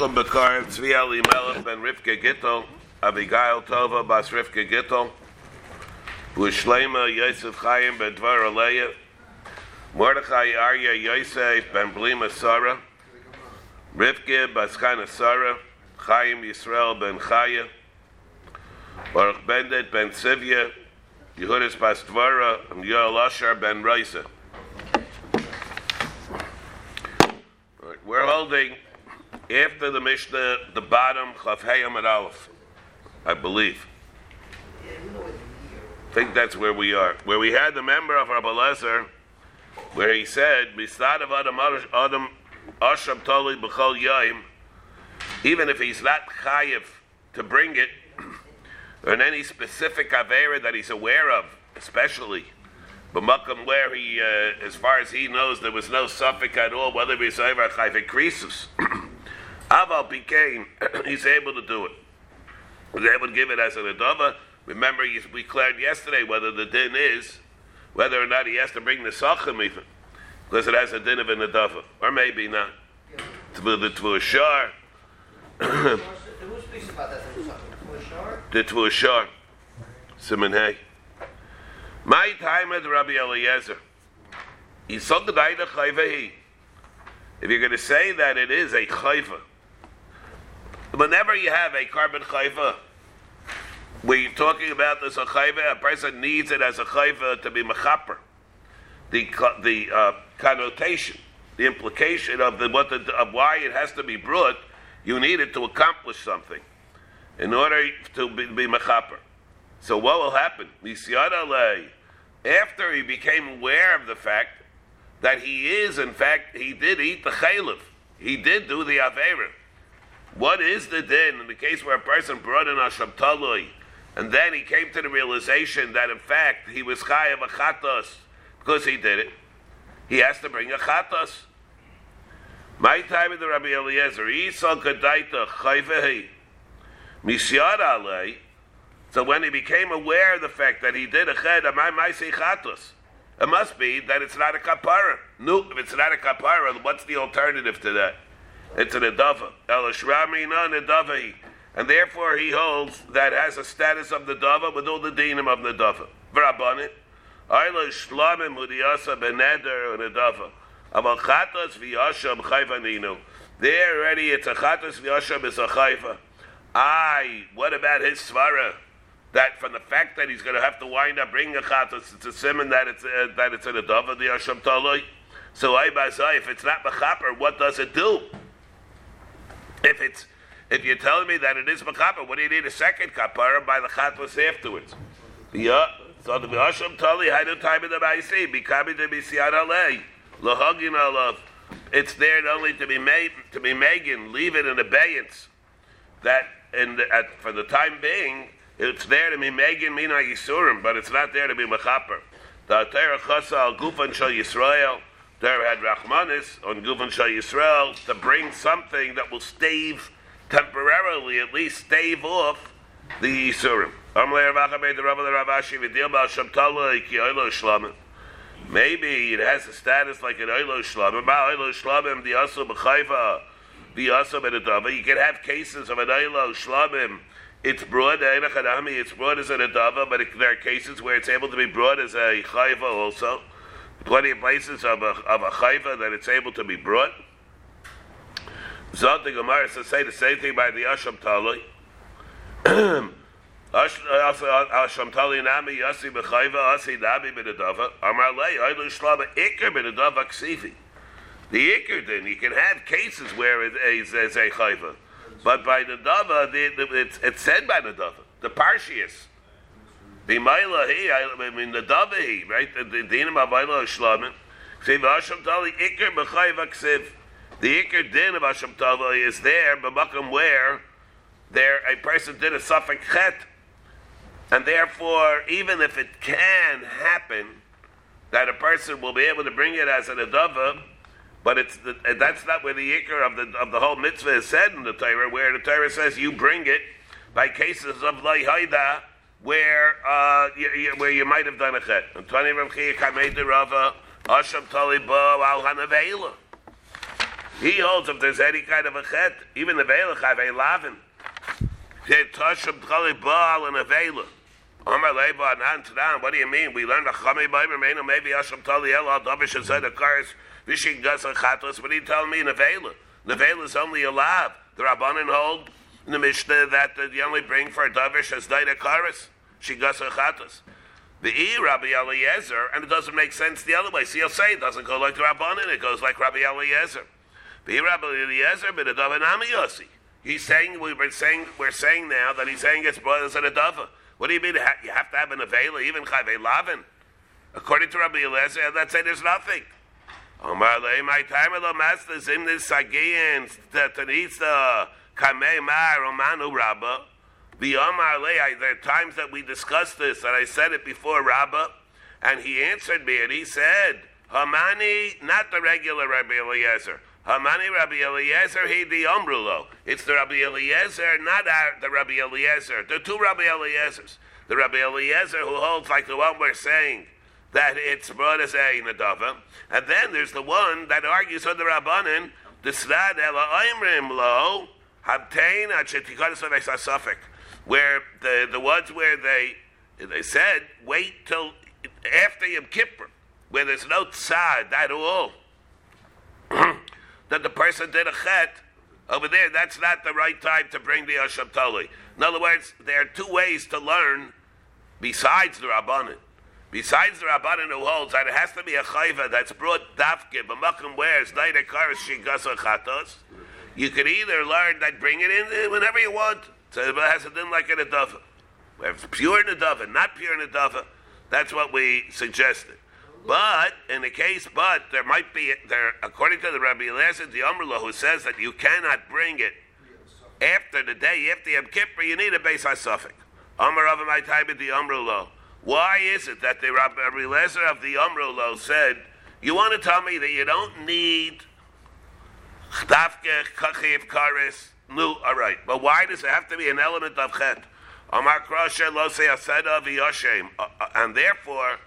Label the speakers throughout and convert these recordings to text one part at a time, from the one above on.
Speaker 1: Rucham Bekar, Tzvi Ali Melech ben Rivka Gittel, Abigail Tova bas Rivka Gittel, Bushlema Yosef Chaim ben Dvar Aleya, Mordechai Arya Yosef ben Blima Sarah, Rivka bas Chana Sarah, Chaim Yisrael ben Chaya, Baruch Bendet ben Sivya, Yehudis bas Dvara, and Yoel Asher ben Reisa. Right, We're holding after the Mishnah, the bottom Chav Heyam and Aleph, I believe. I think that's where we are. Where we had the member of Rabbi Lezer, where he said, "Mistad of Adam Adam Asham Toli B'chol Yaim," even if he's not chayiv to bring it, or in any specific avera that he's aware of, especially. But Makam where he, uh, as far as he knows, there was no suffix at all, whether be Saivar Chayv Krisus. Aval became, he's able to do it. He's able to give it as an adava. Remember, we declared yesterday whether the din is, whether or not he has to bring the sachim even, because it has a din of an adava, or maybe not. To the tvu shar. The tvu shar. Simon hey. My time at Rabbi Eliezer. Yisod the daida chayvehi. If you're going to say that it is a chayva, whenever you have a carbon chayva, where you're talking about this a chayva, a person needs it as a chayva to be mechaper. The the uh, connotation, the implication of the what the, of why it has to be brought, you need it to accomplish something, in order to be, be mechaper. So what will happen? After he became aware of the fact that he is, in fact, he did eat the chaylev, he did do the avera. What is the din in the case where a person brought in a shabtaloi, and then he came to the realization that in fact he was chayav a chatos because he did it? He has to bring a chatos. My time in the Rabbi Eliezer, Isa Kadaita Chayvehi, Misyar Alei. So when he became aware of the fact that he did a ched, Amai Maisi Chatos, it must be that it's not a kapara. No, if it's not a kapara, what's the alternative to that? It's an adava. El Shramina Nadavi. And therefore he holds that has a status of the dava with all the dinim of the dava. Nedava. There already it's a chatas v'yasham is a chayva. Aye, what about his svara? That from the fact that he's going to have to wind up bringing a chatas, it's a simon that it's uh, that it's an adava the yasham taloi. So I if it's not mechaper, what does it do? If it's if you're telling me that it is mechaper, what do you need a second kapara by the chatas afterwards? Yeah. So the Hasham Tali had a time in the Maisi, becoming the Misiad Alei, Lahagin Alav. It's there only to be made to be Megan, leave it in abeyance. That in the, at, for the time being, it's there to be Megan Mina Yisurim, but it's not there to be Mechaper. The Atera Chasa al Gufan Shal Yisrael, there had Rachmanis on Gufan Shal Yisrael to bring something that will stave temporarily, at least stave off the Yisurim. Maybe it has a status like an Oilo Shlamim. Oilo Shlamim, the Asu B'chaifa, the Asu B'nadava. You can have cases of an Oilo Shlamim. It's broad, it's broad as an Adava, but it, there are cases where it's able to be brought as a Chaiva also. Plenty of places of a, of a Chaiva that it's able to be brought. Zot the Gemara says to say the same thing by the Asham Talui. Asham Tali Nami Yasi B'chayva Asi Nabi B'nadava Amar Lei Oilu Shlama Iker B'nadava Ksifi The Iker then, you can have cases where it is a chayva. But by the Dava, it's, it's said by the Dava, the Parshias. I mean the Dava he, right? The Dinam Availa Shlamin. Ksiv Asham Tali Iker the Iker Din of Asham Tali is there, B'makam where there a person did a suffix chet and therefore, even if it can happen that a person will be able to bring it as an adava, but it's the, that's not where the ikr of the of the whole mitzvah is said in the Torah, where the Torah says you bring it by cases of leihaida where uh, you, you, where you might have done a chet. And twenty Rava Asham Talibo Al Hanavela. He holds if there's any kind of a chet, even the Vela Chav Elavin. Tashab Tchali Baal and Avela. Omar Leba Anan Tadan, what do you mean? We learned a Chami Baimer Mena, maybe Asham Tali El Al Davish and said a cars, Vishing Gasa Chatos, what are you telling me in Avela? Nevela is only a lab. The Rabbanin hold in the Mishnah that you only bring for a Davish as Daida Karis, Shigasa Chatos. The E Rabbi Eliezer, and it doesn't make sense the other way. See, he'll say it doesn't go like the Rabbanin, it goes like Rabbi Eliezer. The E Rabbi Eliezer, but Davan Amiyasi. He's saying we were saying we're saying now that he's saying it's brothers and a dava. What do you mean? You have to have an avela, even chayve lavin. According to Rabbi Eliezer, let's say there's nothing. Omar my time of the masters in this tanisa kamei mar romanu rabba. The Omar le there are times that we discussed this and I said it before Rabba, and he answered me and he said, Hamani, not the regular Rabbi Eliezer. Hamani Rabbi Eliezer, he the Umrulo. It's the Rabbi Eliezer, not our, the Rabbi Eliezer. The two Rabbi Eliezers. The Rabbi Eliezer who holds like the one we're saying that it's brought as a Nadava. And then there's the one that argues with the Rabbanin, the Slad Ela Oimrim Lo, Achetikonis Suffolk, where the, the ones where they they said, wait till after Yom Kippur, where there's no tzad at all. that the person did a chet, over there, that's not the right time to bring the Asham Tali. In other words, there are two ways to learn besides the Rabbanin. Besides the Rabbanin who holds that it has to be a chayva that's brought dafke, b'makom wears neither karas shigasa chatos, you could either learn that bring it in whenever you want. So it has a din like a dava. Where it's pure in a not pure in a that's what we suggested. But in the case, but there might be there according to the Rabbi Elazar the Amrullah who says that you cannot bring it after the day after Yom Kippur, you need a base suffix. Amar of my time at the Amrullah. Why is it that the Rabbi Elazar of the Amrullah said, you want to tell me that you don't need? No, all right. But why does it have to be an element of Chet? Amar Kroshe, Lo Se Aseda, V'Yoshem. Uh, uh, and therefore,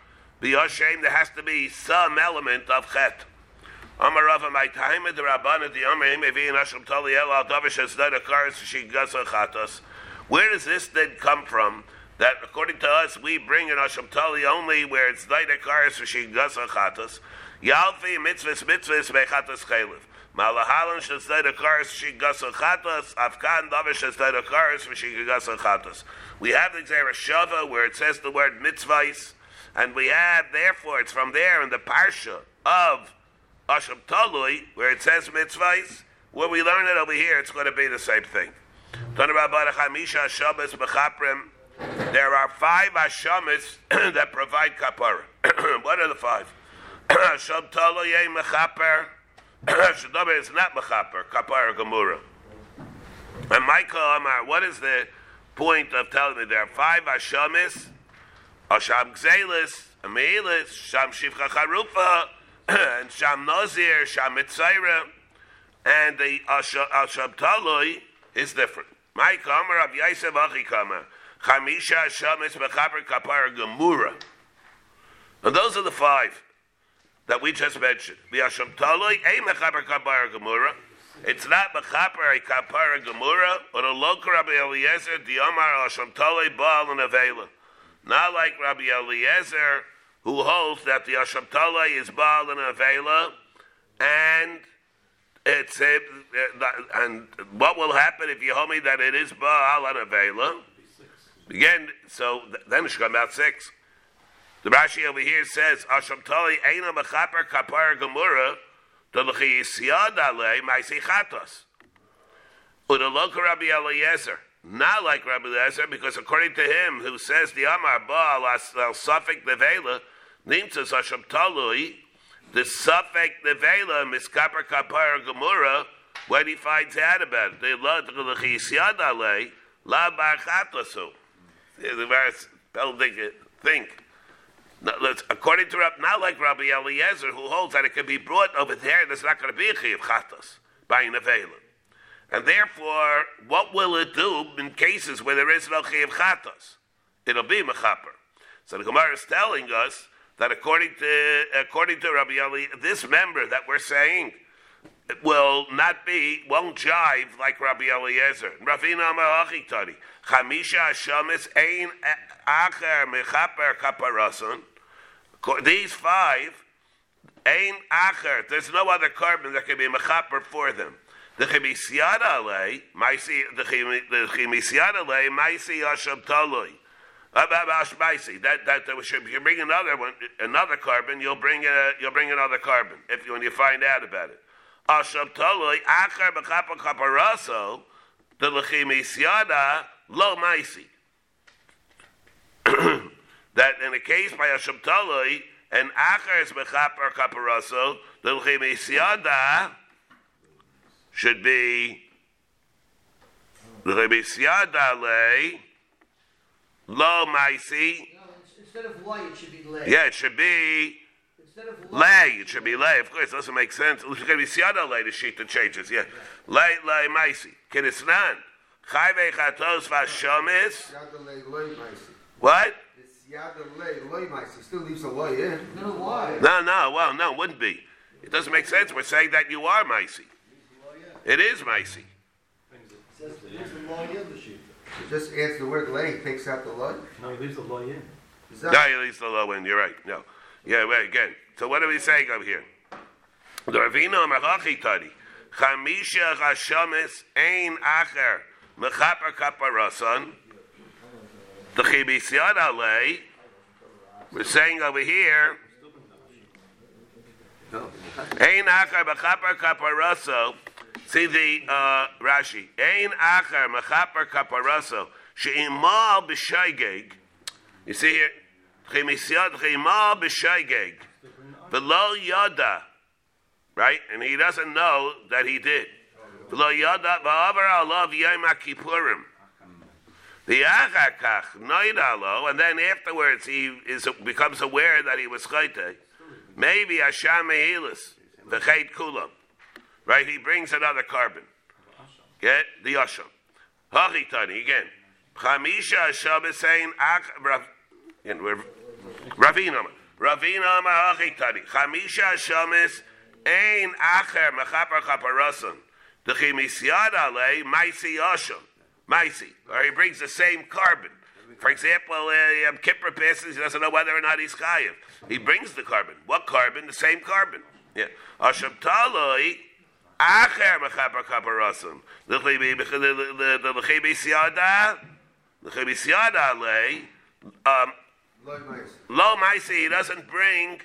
Speaker 1: B'Yoshem, there has to be some element of chet. Amar Rava, my time at the Rabbanah, the Him, Evi, and Hashem Tali El, Al Davish, has done a karas, she. Where does this then come from? That according to us, we bring in Hashem Tali only where it's Daida Karas, she gasa chatos. Yalfi, mitzvahs, mitzvahs, mechatos chaylev. Malahalan gasa chatos. Afkan davish chatos. We have the Gzera Shava where it says the word mitzvahs. And we have, therefore, it's from there in the parsha of Asham Talui, where it says mitzvahs, where we learn it over here, it's going to be the same thing. There are five Hashamis that provide kapara. what are the five? Shadaber is not mechaper, kapara gemura. And Michael Amar, what is the point of telling me there are five Hashamis Asham Gzelis, Amelis, Sham Shivcha Charufa, and Sham Nazir, Sham Mitzayra, and the Asham Taloi is different. My Kamer of Yaisev Achi Kamer, Chamisha Shamis Mechaper Kapar Gemura. And those are the five that we just mentioned. A. It's not Mechaper a Kapar Gemura, or the local Rabbi Eliezer, the Amar Asham Taloi Baal and Avela. Not like Rabbi Eliezer, who holds that the Asham is Baal and Avela, and it's a, and what will happen if you hold me that it is Baal and Avela? Again, so then it should come out six. The Rashi over here says Asham Tali Eina Mechaper Kapar Gemura Dalachi Yisiyad Ale Maisi Chatos. Udaloka Rabbi Eliezer. Not like Rabbi Lezer, because according to him, who says the Amar Baal al Suffolk Nevela, Nimtzas Hashem Talui, the Suffolk Nevela, Miskaper Kapar Gemura, when he finds out about it, love the Lechisyad Ale, La Barchatasu. The verse, think, think. According to Rabbi, not like Rabbi Eliezer, who holds that it can be brought over there, and there's not going to be a Chiyav Chatas by Avela. And therefore, what will it do in cases where there is no chiyav chatos? It'll be mechaper. So the Gemara is telling us that according to according to Rabbi Ali, this member that we're saying it will not be, won't jive like Rabbi Eliezer. Ravina. Chamisha Hashamis Ein Acher Mechaper. These five, Ein Acher, there's no other carbon that can be Mechaper for them. The Chemisiada Ale, the Chemisiada Ale, Maisi Ashab Taloi. That that if you bring another one, another carbon, you'll bring a, you'll bring another carbon if you when you find out about it. Ashab Taloi Acher Bechapa Kaparaso the Lechimisiada lo maisi. That in a case by a shabtaloi, and acher is mechaper kaparaso, the l'chemisiada should be l'chemisiada le lo maisi.
Speaker 2: Instead of lay, it should be lay.
Speaker 1: Yeah, it should be.
Speaker 2: Instead of
Speaker 1: Lay, it should be lay. Of course, it doesn't make sense. L'chemisiada lay, the sheet that changes. Yeah, lay lay maisi. Kinisnan. Chayve chatos vashomis. What?
Speaker 3: Still leaves a loy in.
Speaker 2: no?
Speaker 1: No, no, well, no, it wouldn't be. It doesn't make sense. We're saying that you are Maisi. It is Maisi.
Speaker 3: It just adds the word lay, takes out the loy.
Speaker 4: No, he leaves the law in.
Speaker 3: Is
Speaker 1: No,
Speaker 3: that,
Speaker 1: at least the low end. You're right. No. Yeah, wait, again. So what are we saying over here? The Ravina Merachi Tadi. Chamisha Hashamis Ein Acher Mechaper Kaparasan. We're saying over here. Ein Acher Mechaper Kaparaso. See the uh, Rashi. Ein Acher Mechaper Kaparaso. She'imal B'shaygeg. You see here, Chemisiad Chema b'shaygeg, v'lo yada, right? And he doesn't know that he did. V'lo yada v'avar alav yom kippurim. The achakach noidalo, and then afterwards he is becomes aware that he was chayte. Maybe Hashem mehilis v'chayt kulam, right? He brings another carbon. Get the asham. Hachitani again. Chamisha Hashem is saying ach Ravina. Ravina ma'achitani. Chamisha shamis ein acher mechaper chaparasan. The chimisiad ale maisi yasham. Maisi. Or he brings the same carbon. For example, uh, um, Kippur passes, he doesn't know whether or not he's chayiv. He brings the carbon. What carbon? The same carbon. Yeah. Asham taloi acher mechaper chaparasan. The chimisiada, the chimisiada ale, um. Lo Maisi, he doesn't bring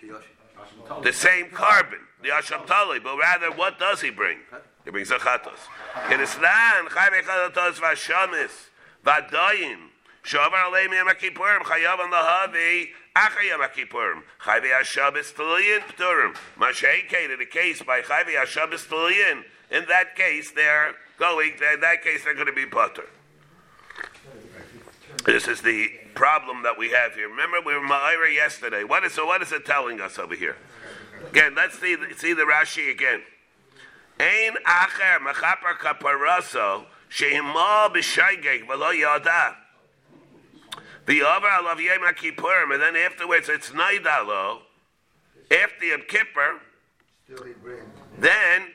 Speaker 1: the same carbon, the Tali, but rather what does he bring? He brings a chatos. Kinislan, chayve chatos vashamis, vadayin, shovar alei miyam kippurim, chayav an lahavi, achayam kippurim, chayve hashabis taliyin pturim. Masheike, in the case by chayve hashabis taliyin, in that case they're going, in that case they're going to be butter. This is the problem that we have here. Remember, we were Ma'ira yesterday. What is so? What is it telling us over here? Again, let's see the, see the Rashi again. Ein acher mechaper kaparaso shehimal b'shaygeg v'lo yada. V'yover alav yom kippurim, and then afterwards it's naidalo. After Yom Kippur,
Speaker 3: Still he brings.
Speaker 1: then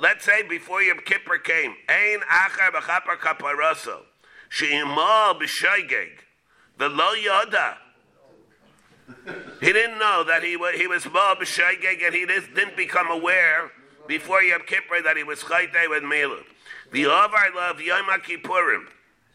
Speaker 1: let's say before Yom Kippur came, Ein acher mechaper kaparaso shehimal b'shaygeg v'lo yada. He didn't know that he was he was b'shaygeg, and he didn't become aware before Yom Kippur that he was chayte with Milu. The Ovar love Yom Kippurim,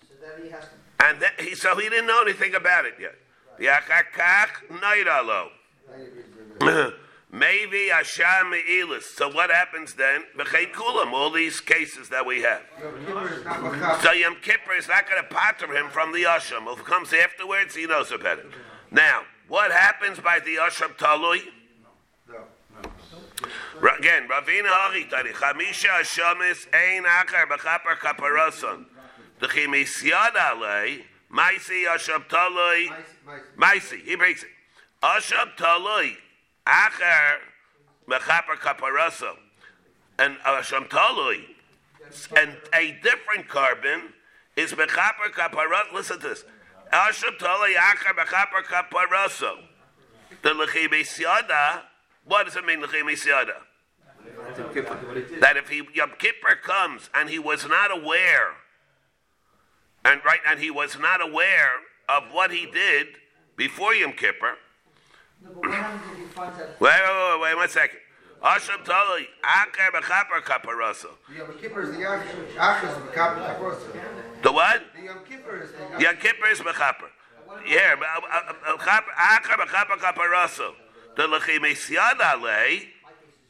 Speaker 2: So then he has to.
Speaker 1: and that, he so he didn't know anything about it yet. The.
Speaker 3: Then he
Speaker 1: Maybe Hashem Eilis. So what happens then? Kulam, all these cases that we have.
Speaker 3: Yom Kippur is not machap.
Speaker 1: So Yom Kippur is not going to patter him from the Asham. If it comes afterwards, he knows about it. Now, what happens by the Asham Talui? Again, Ravina Haritari, Chamisha Hashamis Ein Achar B'chapar Kaparason. The Chimisyad Alei, Maisi
Speaker 3: Mice, mice.
Speaker 1: Maisi, he breaks it. Asham Talui, Achar B'chapar Kaparason. And Asham Talui, and a different carbon is B'chapar Kaparas. Listen to this. Asham Talui, Achar B'chapar Kaparason. The Lechimisyada, what does it mean, Lechimisyada? that if he Yom Kippur comes and he was not aware, and right, and he was not aware of what he did before Yom Kippur.
Speaker 2: No, but what happens if he finds out?
Speaker 1: Wait, wait, wait, wait one second. Ashram Taloi, Aker Bechaper Kaparasa.
Speaker 3: The Yom Kippur is the Achas of Kaparasa.
Speaker 1: The what?
Speaker 3: The Yom Kippur is the Yom
Speaker 1: Yom Kippur is Bechaper. Yeah, uh, uh, uh, Aker Bechaper Kaparasa. The Lechimesiad Ale,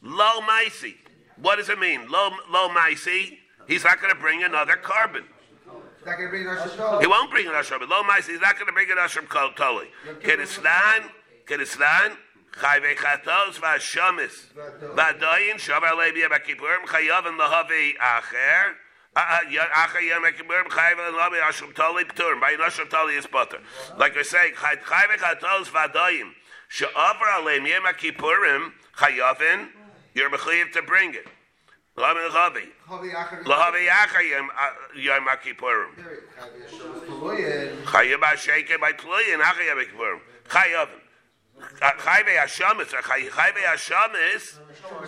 Speaker 1: Lo Maisi. What does it mean? Lo, lo Maisi? He's not going to bring another carbon.
Speaker 3: He's not going to bring Rosh
Speaker 1: He won't bring an Ashram. Lo Maisi, he's not going to bring an Ashram Toli. Kedislan, Kedislan, Chayve Chatos Vashamis. Vadayin Shavar Levi Bakipurim Chayav Lahavi Acher. Acher Yom Kipurim Chayve Lahavi Ashram Toli Pturim. By Ashram Toli is butter. Like I say, Chayve Chatos Vadayim. Sha'avar Aleim Yom Kippurim Chayavin. You're mechayiv to bring it. Lahavi Lahavi.
Speaker 3: Chavi Achar.
Speaker 1: Lahavi Acher Yom uh, Yom Kippurim.
Speaker 3: Chavi Hashem. Tuluyin.
Speaker 1: Chayav Asheke by Tluyin Acher Yom Kippurim. Chayavin. Uh, Chayve Hashamis, Chayve Hashamis,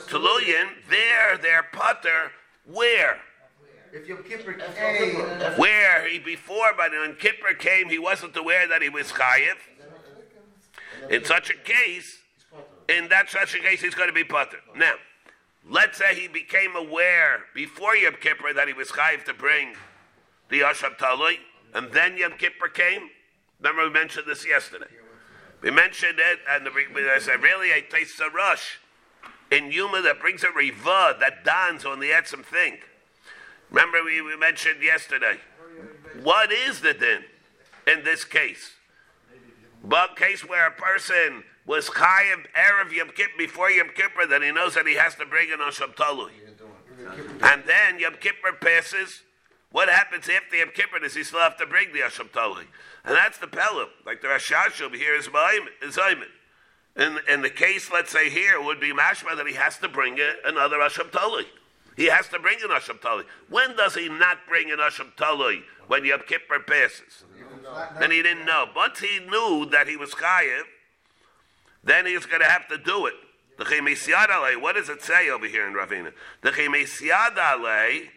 Speaker 1: Tuluyin, uh, there, their putter, where?
Speaker 3: If Yom Kippur came,
Speaker 1: Where he before, but when Kippur came, he wasn't aware that he was Chayiv. In such a case, in that such a case, he's going to be putter. Now, let's say he became aware before Yom Kippur that he was Chayiv to bring the Ashab Talui, and then Yom Kippur came. Remember, we mentioned this yesterday. We mentioned it, and the, I said, really, it tastes a rush in Yuma that brings a riva that dawns on the etzim thing. Remember, we, we mentioned yesterday. What is the din in this case? But case where a person was chayiv erev Yom Kippur before Yom Kippur, then he knows that he has to bring it on Shabbat Talui. And then Yom Kippur passes. What happens after Yom Kippur? Does he still have to bring the Asham Tali? And that's the Pelim. Like the over here is Zayman. In, in the case, let's say here, would be mashma that he has to bring another Asham Tali. He has to bring an Asham Tali. When does he not bring an Asham Tali? When Yom Kippur passes. And he didn't know. Once he knew that he was Chayiv, then he's going to have to do it. The Chemisyad Ale, what does it say over here in Ravina? The Chemisyad Ale,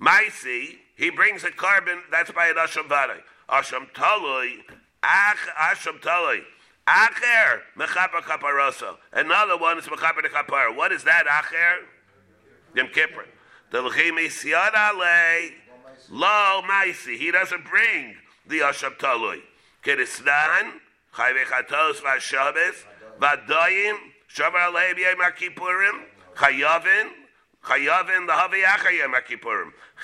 Speaker 1: Maisi, he brings a carbon, that's by an Asham Vare. Asham Talui, Ach, Asham Talui. Acher, Mechaper Kaparoso. Another one is Mechaper Kapar. What is that, Acher? Yom Kippur. The Chemisyad Ale, Lo Maisi, he doesn't bring the Talui. Kedistan, Chayve Chatos Vashabes, Vadayim, Shavar Aleim Yom HaKippurim, Chayavin, Chayavin Lahavi Acha Yom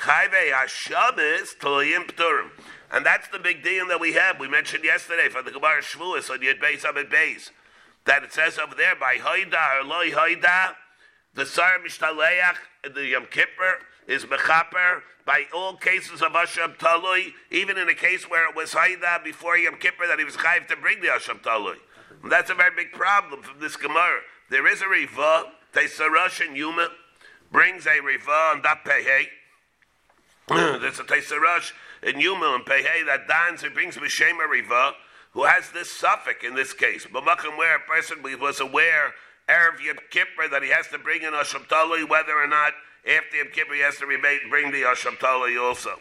Speaker 1: Chayve HaShabes Tolayim Pturim. And that's the big deal that we have. We mentioned yesterday for the Gemara Shavuos on Yud Beis Abed Beis that it says over there by Haida or Loi Haida, the Sar Mishtaleach, the Yom Kippur is Mechaper by all cases of Asham Talui, even in a case where it was Haida before Yom Kippur that he was chayiv to bring the Asham Talui. And that's a very big problem from this Gemara. There is a Riva, Tesarush and Yuma brings a Riva on that Pehei. There's a Tesarush in Yuma and Pehei that dance, it brings Mishema Riva, who has this suffix in this case. But where a person was aware Erev Yom Kippur that he has to bring in Asham Talui, whether or not after Yom Kippur he has to remain, bring the Asham Talui also.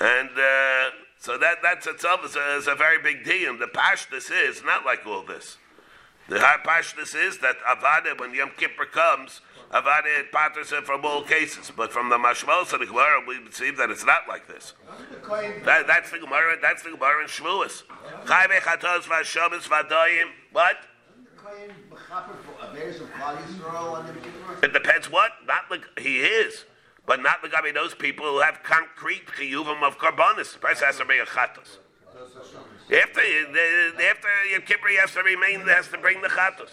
Speaker 1: And uh, so that that's itself is a, is a very big deal. The Pashtus is not like all this. The high Pashtus is that Avada, when Yom Kippur comes, Avada it patters from all cases. But from the Mashmos and the Gemara, we see that it's not like this. That, that's the Gemara. That's the Gemara in Shmuas. What? It depends what. Not like he is, but not the guy those people who have concrete chiyuvim of karbonis. The person has to bring a chatos. After after Yom Kippur, he has to remain. Has to bring the chatos.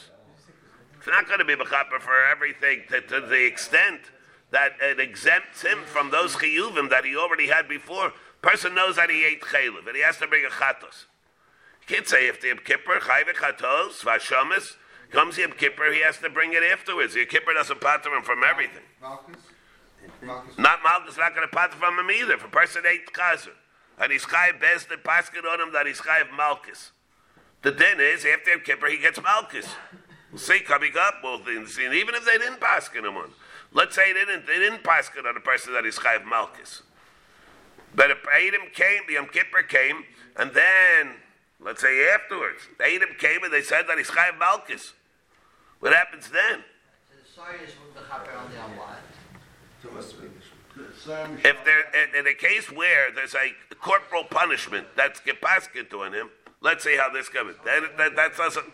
Speaker 1: It's not going to be mechaper for everything to, to the extent that it exempts him from those chiyuvim that he already had before. Person knows that he ate chaylev and he has to bring a chatos. Can't say if the Yom Kippur chayve chatos vashamis comes Yom Kippur, he has to bring it afterwards. Yom Kippur doesn't pater him from everything.
Speaker 3: Malchus? Malchus?
Speaker 1: Not Malchus not going to pater from him either. If a person ate chazer and he's chayiv best the paskin on him that he's chayiv Malchus. The din is after Yom Kippur he gets Malchus. We'll see coming up. We'll see. Even if they didn't paskin him on. Let's say they didn't they didn't pass it on a person that is chayiv malchus. But if Adam came, the Yom Kippur came, and then let's say afterwards, Adam came and they said that he's chayiv malchus. What happens then?
Speaker 2: So the sorry is with the chaper on the Allah.
Speaker 3: So what's the
Speaker 1: If there in, in a case where there's a corporal punishment that's gepasket on him, let's see how this comes. That, that, that doesn't.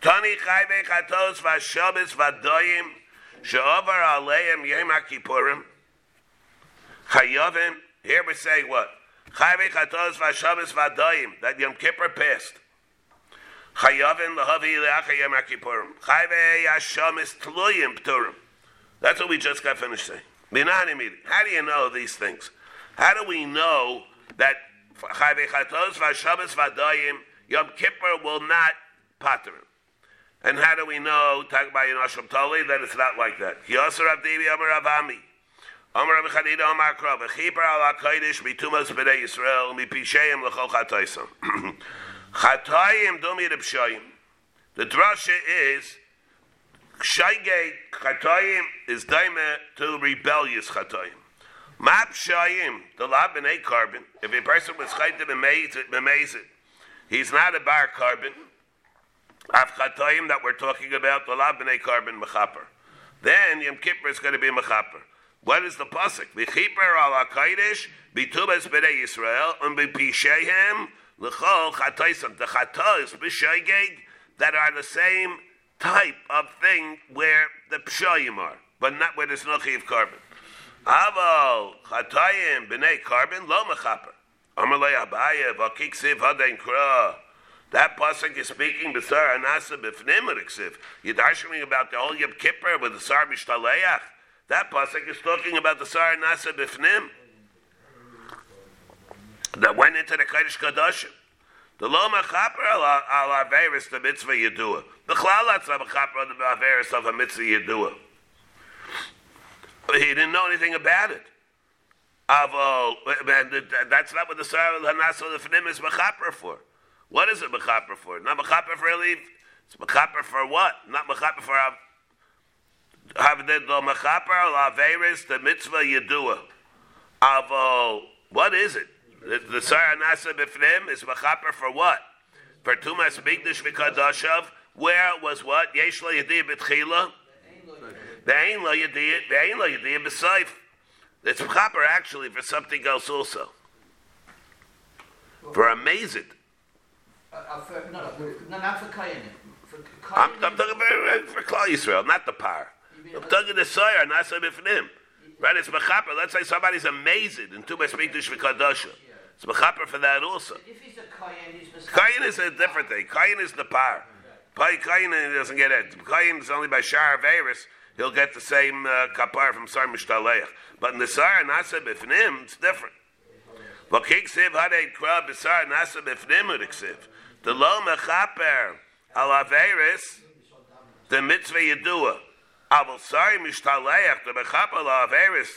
Speaker 1: Tani chayve chatos vashabes vadoyim she'over aleim yom ha'kippurim chayovim. Here we say what? Chayve chatos vashabes vadoyim that Yom Kippur passed. Chayovim lahavi leacha yom ha'kippurim. Chayve yashamis tluyim pturim. That's what we just got finished saying. Minani midi. How do you know these things? How do we know that Chayve chatos vashabes vadoyim Yom Kippur will not pater him? And how do we know, talk about Yonashim Toli, that it's not like that? Yosar Abdivi Amar Avami. Amar Rabbi Chadida Amar Krav. V'chiper al HaKodesh mitumas b'nei Yisrael mipisheim l'chol chatoisam. Chatoyim dumi repshoyim. The drasha is, Shaygei chatoyim is daime to rebellious chatoyim. Ma pshayim, the lab b'nei carbon. If a person was chaytim b'mezit, he's not a bar carbon. Avchatoyim that we're talking about, the lab b'nei carbon mechaper. Then Yom Kippur is going to be mechaper. What is the pasuk? V'chiper al hakodesh bitubas b'nei Yisrael and b'pishehem l'chol chatoisam. The chatos b'shoigeg that are the same type of thing where the pshayim are, but not where there's no chiv carbon. Aval chatoyim b'nei carbon lo mechaper. Amalei Abaye v'kik siv hadein krah. That pasuk is speaking b'sar anasa b'fnim riksiv. You're about the whole Yom Kippur with the sar mishtaleach. That pasuk is talking about the sar anasa b'fnim that went into the Kodesh Kadoshim. The lo mechaper al al averis the mitzvah yedua. The chlalatz a mechaper the averis of a mitzvah yedua. He didn't know anything about it. Aval, that's not what the sar anasa b'fnim is mechaper for. What is it mechaper for? Not mechaper for relief. It's mechaper for what? Not mechaper for the mechaper laveris the mitzvah yedua. Avo, what is it? The, the Sarah Nasa Bifnim is mechaper for what? For Tumas Bigdish Vikadashav, where was what? Yesh lo yediyah betchila. The ain lo yediyah, the ain lo yediyah b'saif. It's mechaper actually for something else also. For a mazid.
Speaker 2: Uh, uh, for, no, no, no, not for Kayanim.
Speaker 1: I'm, I'm talking about for Klal Yisrael, not the par. I'm talking the Soyer, not so Bifnim. Right? It's mechaper. Let's say somebody's amazing in Tumas Bigdish Vikadasha. It's mechaper for that also.
Speaker 2: If he's a Kayan.
Speaker 1: Is a different thing. Kayin is the par. Pai Kayin doesn't get it. Kayin is only by Shar Averis. He'll get the same uh, kapar from Sar Mishtaleach. But in the Sar Nasa Bifnim, it's different. But Kik Siv Hadei Kra B'Sar Nasa Bifnim Udiksiv. The Lo Mechaper Al Averis, the Mitzvah Yedua. Aval Sar Mishtaleach, the Mechaper Al Averis,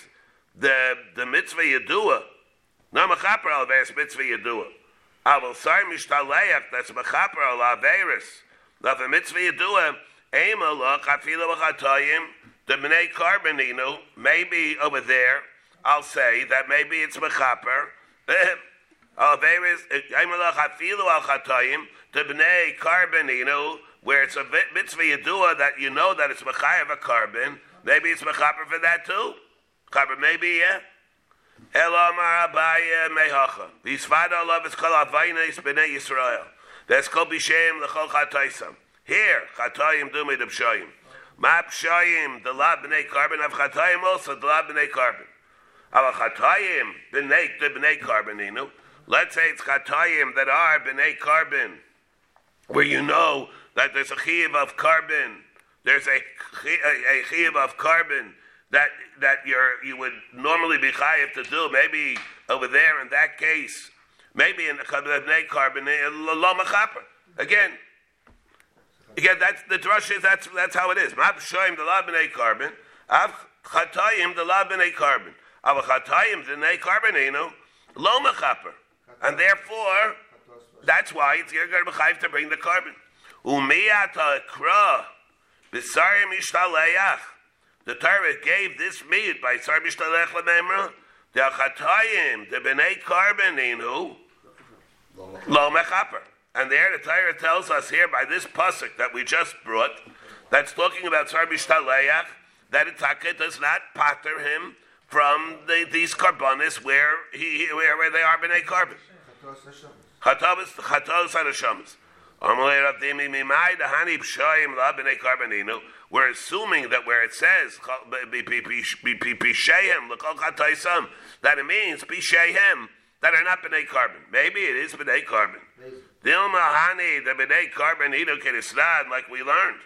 Speaker 1: the, the Mitzvah Yedua. No Mechaper Al Averis, Mitzvah Yedua. Aval Sar Mishtaleach, that's Mechaper Al Averis. Now the Mitzvah Yedua, Ema Lo Chafila V'Chatoyim, the B'nai Carbonino, maybe over there, I'll say that maybe it's Mechaper. Averis, Ema Lo Chafilu Al Chatoyim, the B'nai Carbonino, where it's a mitzvah Yedua that you know that it's Mechayev a carbon, maybe it's Mechaper for that too. Carbon, maybe, yeah? Elamar Abaye Mehacha. Visvada love is called Avainis B'nai Yisrael. That's called Bishem L'chol Chataisam. Here, Chatayim Dumid Abshayim. Ma Abshayim, the Lab B'nai Carbon, of Chatayim also, the Lab B'nai Carbon. Our Chatayim, B'nai, the B'nai Carbon, you know. Let's say it's Chatayim that are B'nai Carbon, where you know that there's a Chiv of carbon, there's a, a, a of carbon that that you're you would normally be chayiv to do. Maybe over there in that case, maybe in the carbon eh, mechaper. Again, again that's the drush is that's that's how it is. Mab shoyim the la bnei carbon, av chatayim the la bnei carbon, av chatayim the bnei carbon know lo mechaper, and therefore that's why it's you're going to be chayiv to bring the carbon. Umiyat kra b'sarim ishtaleach. the Torah gave this meat by Sar Mishtalech Lememra, the Achatayim, the Bnei Karbeninu, Lo Mechaper. And there the Torah tells us here by this pasuk that we just brought, that's talking about Sar Mishtalech, that Itaka does not patter him from the, these carbonis where he where, where they are b'nei carbon. Chatabas chatabas hadashamas. Amalei Rav Dimi mimai dahani b'shayim la b'nei carboninu. We're assuming that where it says b'pishehem l'kol chataysam that it means b'shehem that are not b'nei carbon. Maybe it is b'nei carbon. Dilma hani the b'nei carbon inu kedisrad like we learned.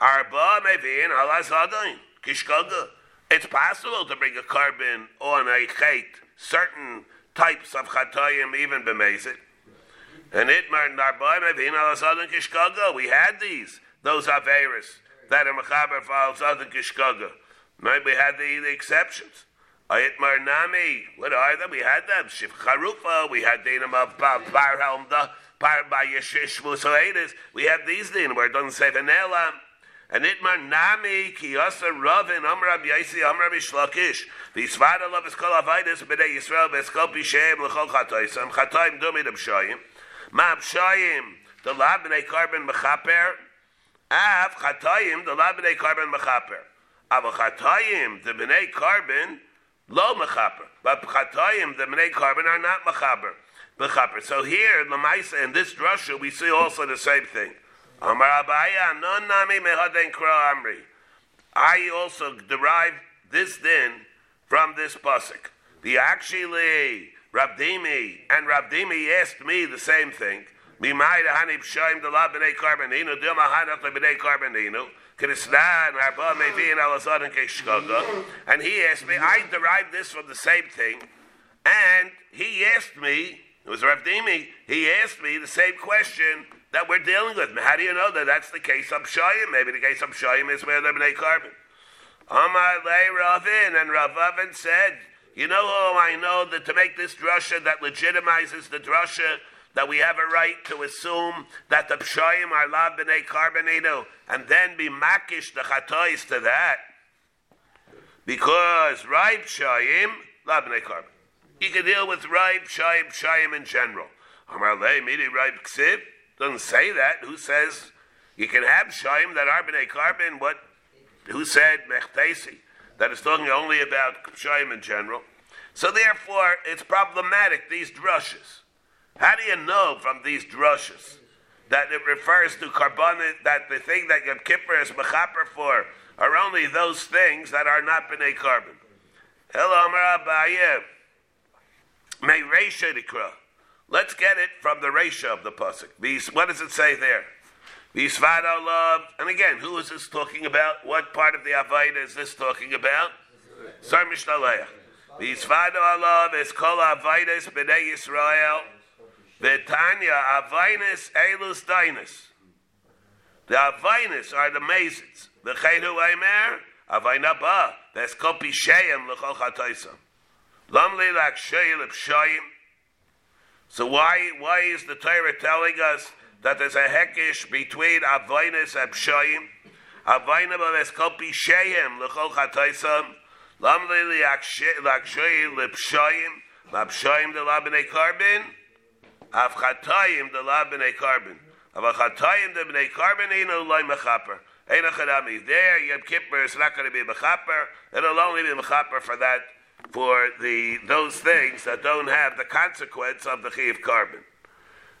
Speaker 1: Arba mevin halas adain kishkaga. It's possible to bring a carbon on a chait, certain types of chatayim, even b'mezit. And it marbana Vinala Sudden Kishkaga, we had these, those averis that are mechaber for southern kishkaga. Maybe we had the, the exceptions. Ayit nami, what are them? We had them. Shif charufa, we had dinim of bar helmda, bar by yeshishvus We have these dinim where it doesn't say vanilla. And itmar nami ki yasa ravin am Rabbi Yaisi am Reish Lakish. V'isvada love is kol avaydis b'nei Yisrael b'eskol pishem l'chol chatois. Am chatoim dumid abshayim. Ma abshayim the lab b'nei carbon mechaper. Av chatoim the lab b'nei carbon mechaper. Av chatoim the b'nei carbon lo mechaper. But chatoim the b'nei carbon are not mechaper. Mechaper. So here, Lamaisa, in this drasha, we see also the same thing. Amar Abaye, non nami mehaden kra amri. I also derive this din from this pasuk. Actually Rabdimi and Rabdimi asked me the same thing. And. And he asked me, I derived this from the same thing. And he asked me, it was Rabdimi, he asked me the same question that we're dealing with. How do you know that that's the case of Shayim? Maybe the case of Shayim is where they're Bnei Carbon. Amar Le Ravin, and Ravavin said, you know who I know that to make this drasha that legitimizes the drasha that we have a right to assume that the pshayim are la b'nei carbonino and then be makish the chatois to that because ripe pshayim la b'nei carbon. You can deal with ripe pshayim pshayim in general. Amar le midi ripe ksiv doesn't say that. Who says you can have shaim that are b'nei carbon? What? Who said mechtesi? That is talking only about shaim in general. So therefore, it's problematic. These drushes. How do you know from these drushes that it refers to carbon? That the thing that Yom Kippur is mechaper for are only those things that are not b'nei carbon. Hello, Amar Abaye. May Let's get it from the ratio of the pasuk. What does it say there? Visvado love, and again, who is this talking about? What part of the Avaida is this talking about? Sar Mishnaleach. Visvado love is kol Avaidas b'nei Yisrael. Betanya Avainis elus dainis. The Avainis are the mazes. The Chedu Eimer, Avaina ba, there's kopi sheim l'chol chatoisam. Lam leilak sheyel p'shayim, so why why is the Torah telling us that there's a hekish between avoinus and pshayim? Avoinus is kopi sheyim l'chol chataysam. Lam li l'akshay l'pshayim. L'pshayim de b'nei karbin. Av chatayim de b'nei karbin. Av chatayim de b'nei karbin ino loy mechaper. Ein achadami. There, Yom Kippur is not going to be mechaper. It'll only be mechaper for that for the those things that don't have the consequence of the chiv carbon.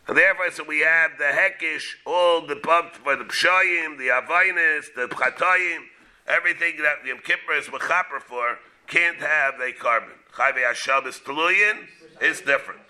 Speaker 1: And therefore, so we have the hekish, all the pumped for the pshayim, the avainis, the pchatayim, everything that the Yom Kippur is mechaper for, can't have a carbon. Chayve is Tuluyin it's different.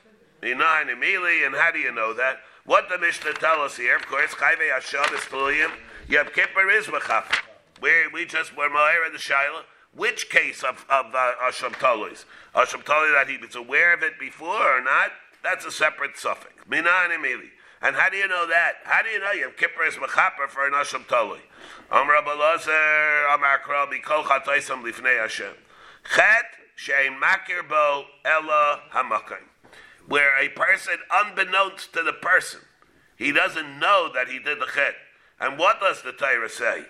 Speaker 1: Nine immediately, and how do you know that? What the Mishnah tell us here, of course, Chayve Hashabbos Tuluyin, Yom Kippur is mechaper. We, we just were Ma'ir the Shiloh. Which case of, of uh, Asham Talis? Asham that he was aware of it before or not, that's a separate suffix. Mina and Emili. And how do you know that? How do you know Yom Kippur is mechaper for an Asham Tali? Amr Abalazer, Amar Kral, Mikol Chataisam Lifnei Hashem. Chet, Shein Makir Bo, Ella Hamakayim. Where a person, unbeknownst to the person, he doesn't know that he did the chet. And what does the Torah say?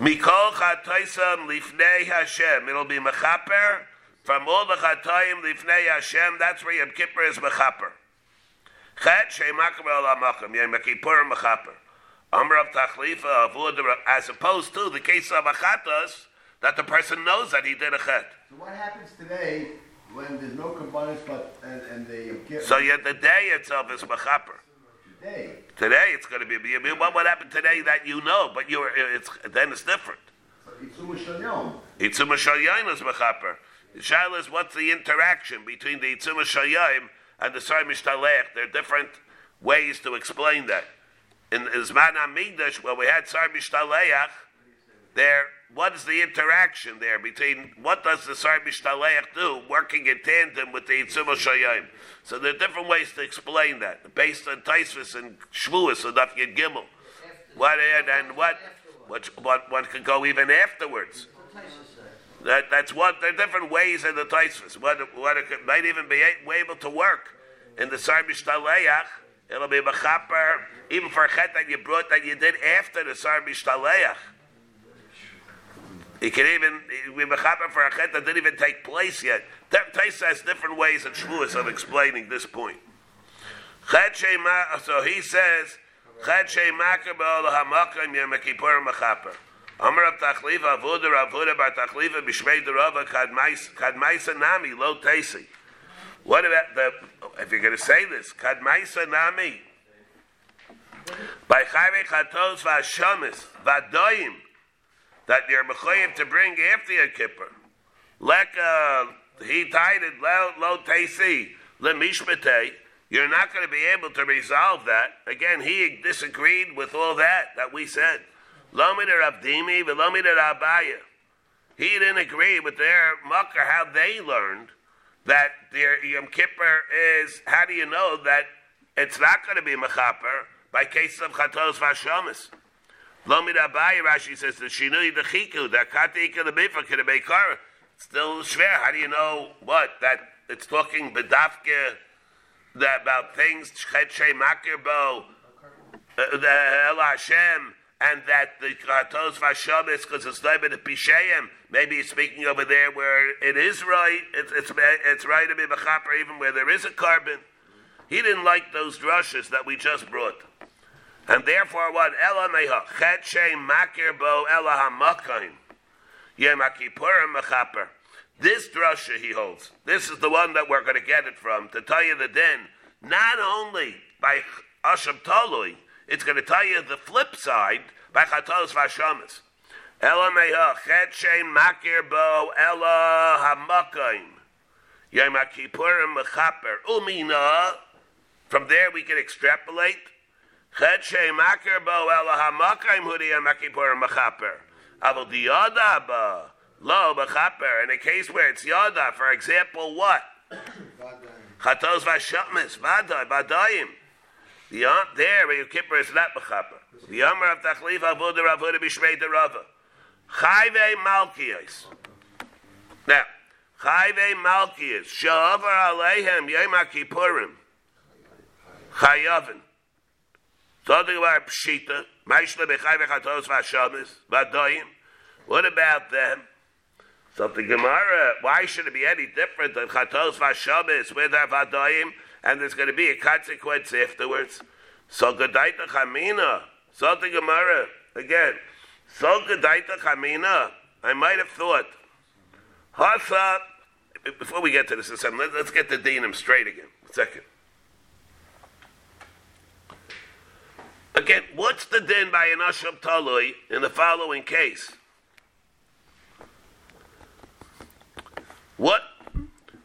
Speaker 1: Mikol chatoisam lifnei Hashem. It'll be mechaper from all the chatoim lifnei Hashem. That's where Yom Kippur is mechaper. Chet sheimakim el amachim. Yom Kippur mechaper. Amr of tachlifa avud as opposed to the case of achatas that the person knows that he did a chet.
Speaker 4: So what happens today when there's no kabbanis but and, and they get
Speaker 1: So yet the day itself is mechaper.
Speaker 4: today?
Speaker 1: Today it's going to be what would happen today that you know, but you're it's then it's different.
Speaker 4: Itzum Shanyom.
Speaker 1: Itzuma Shalyayim is mechaper. The shaila is what's the interaction between the Itzuma Shalyayim and the Sar Mishtalech. There are different ways to explain that. In Zman Amigdash, where we had Sar Mishtalech, there, what is the interaction there between what does the Sar Mishtalech do, working in tandem with the Itzuma Shalyayim? So there are different ways to explain that, based on Taisvis and Shvuas and Daf Yed Gimel. What and, and what, what, what, what could go even afterwards. That, that's what there are different ways in the Taisvis. What, what it could, might even be able to work in the Sar Mishtaleach. It'll be mechaper even for a chet that you brought that you did after the Sar Mishtaleach. You can even be mechaper for a chet that didn't even take place yet. Taisvis has different ways and Shvuas of explaining this point. So he says, Chet shema kabel hamakim yom kippur mechaper. Amar of Tachliva, Avuda, Avuda, Bar Tachliva, Bishmei Derava, Kadmaisa Nami, Lo Tesi. What about the, if you're going to say this, Kadmaisa Nami, by Chayve Chatos Vashamis, Vadoyim, that you're mechoyev to bring after your kippur. Like uh, he tied it lo, lo tesi lemishmete. You're not going to be able to resolve that. Again, he disagreed with all that that we said. He didn't agree with their mucker how they learned that their Yom Kippur is. How do you know that it's not going to be mechaper by case of chatos vashamis? Lomida Rabaya, Rashi says the shinui the chiku the katika the can be Still schwer. How do you know what that it's talking bedafke that about things chet makir bo uh, the El Hashem and that the Kratos Vashamis, because it's Leibin of Pisheim, maybe he's speaking over there where it is right, it's, it's, it's right to be Mechaper even where there is a carbon. He didn't like those drushes that we just brought. And therefore, what? Ela meha, chet shem makir bo ela mechaper. This drusha he holds. This is the one that we're going to get it from, to tell you the din. Not only by Asham Talui, it's going to tell you the flip side by Chatos Vashamas. Ela meha chet shein makir bo ela hamakaim. Yom Kippurim mechaper umina. From there we can extrapolate. Chet shein makir bo ela hamakaim hudi Yom Kippurim mechaper. Aval diyada ba lo mechaper. In a case where it's yada, for example, what? Chatos Vashamas vaday vadayim. The Yom there, Yom Kippur is not mechaper. The Yom of Tachliv Avodah Avodah Bishmei Derava. Chayve Malkias. Now, Chayve Malkias. Shavar Aleihem Yom Kippurim. Chayavin. Something about Pshita. Maishla Bechayve Chatos Vashamis. Vadoyim. What about them? Something Gemara. Why should it be any different than Chatos Vashamis with our Vadoyim? And there's going to be a consequence afterwards. So Gadaita Chamina, something Gemara, again, so Gadaita Chamina, I might have thought, Hasa, before we get to this, let's, get the Dinam straight again. A second. Again, what's the din by an Asham Talui in the following case? What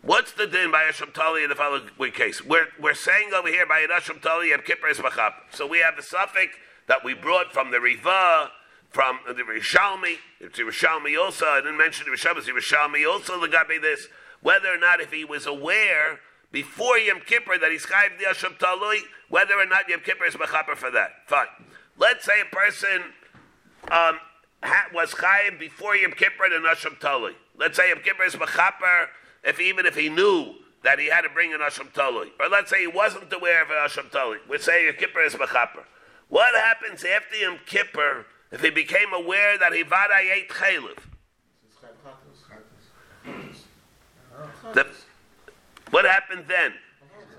Speaker 1: What's the din by Asham Tali in the following case? We're, we're saying over here by an Asham Tali Yom Kippur is Machap. So we have the suffix that we brought from the Riva, from the Rishalmi, it's Rishalmi also, I didn't mention the Rishalmi, the Rishalmi also the Gabi this, whether or not if he was aware before Yom Kippur that he's chayiv the Asham Talui, whether or not Yom Kippur is Machaper for that. Fine. Let's say a person um, was chayiv before Yom Kippur and Asham Talui. Let's say Yom Kippur is Machaper if even if he knew that he had to bring an Asham Talui. Or let's say he wasn't aware of an Asham Talui. We say a Kippur is Machaper. What happens after Yom Kippur if he became aware that he vaday ate chaylev. What happened then?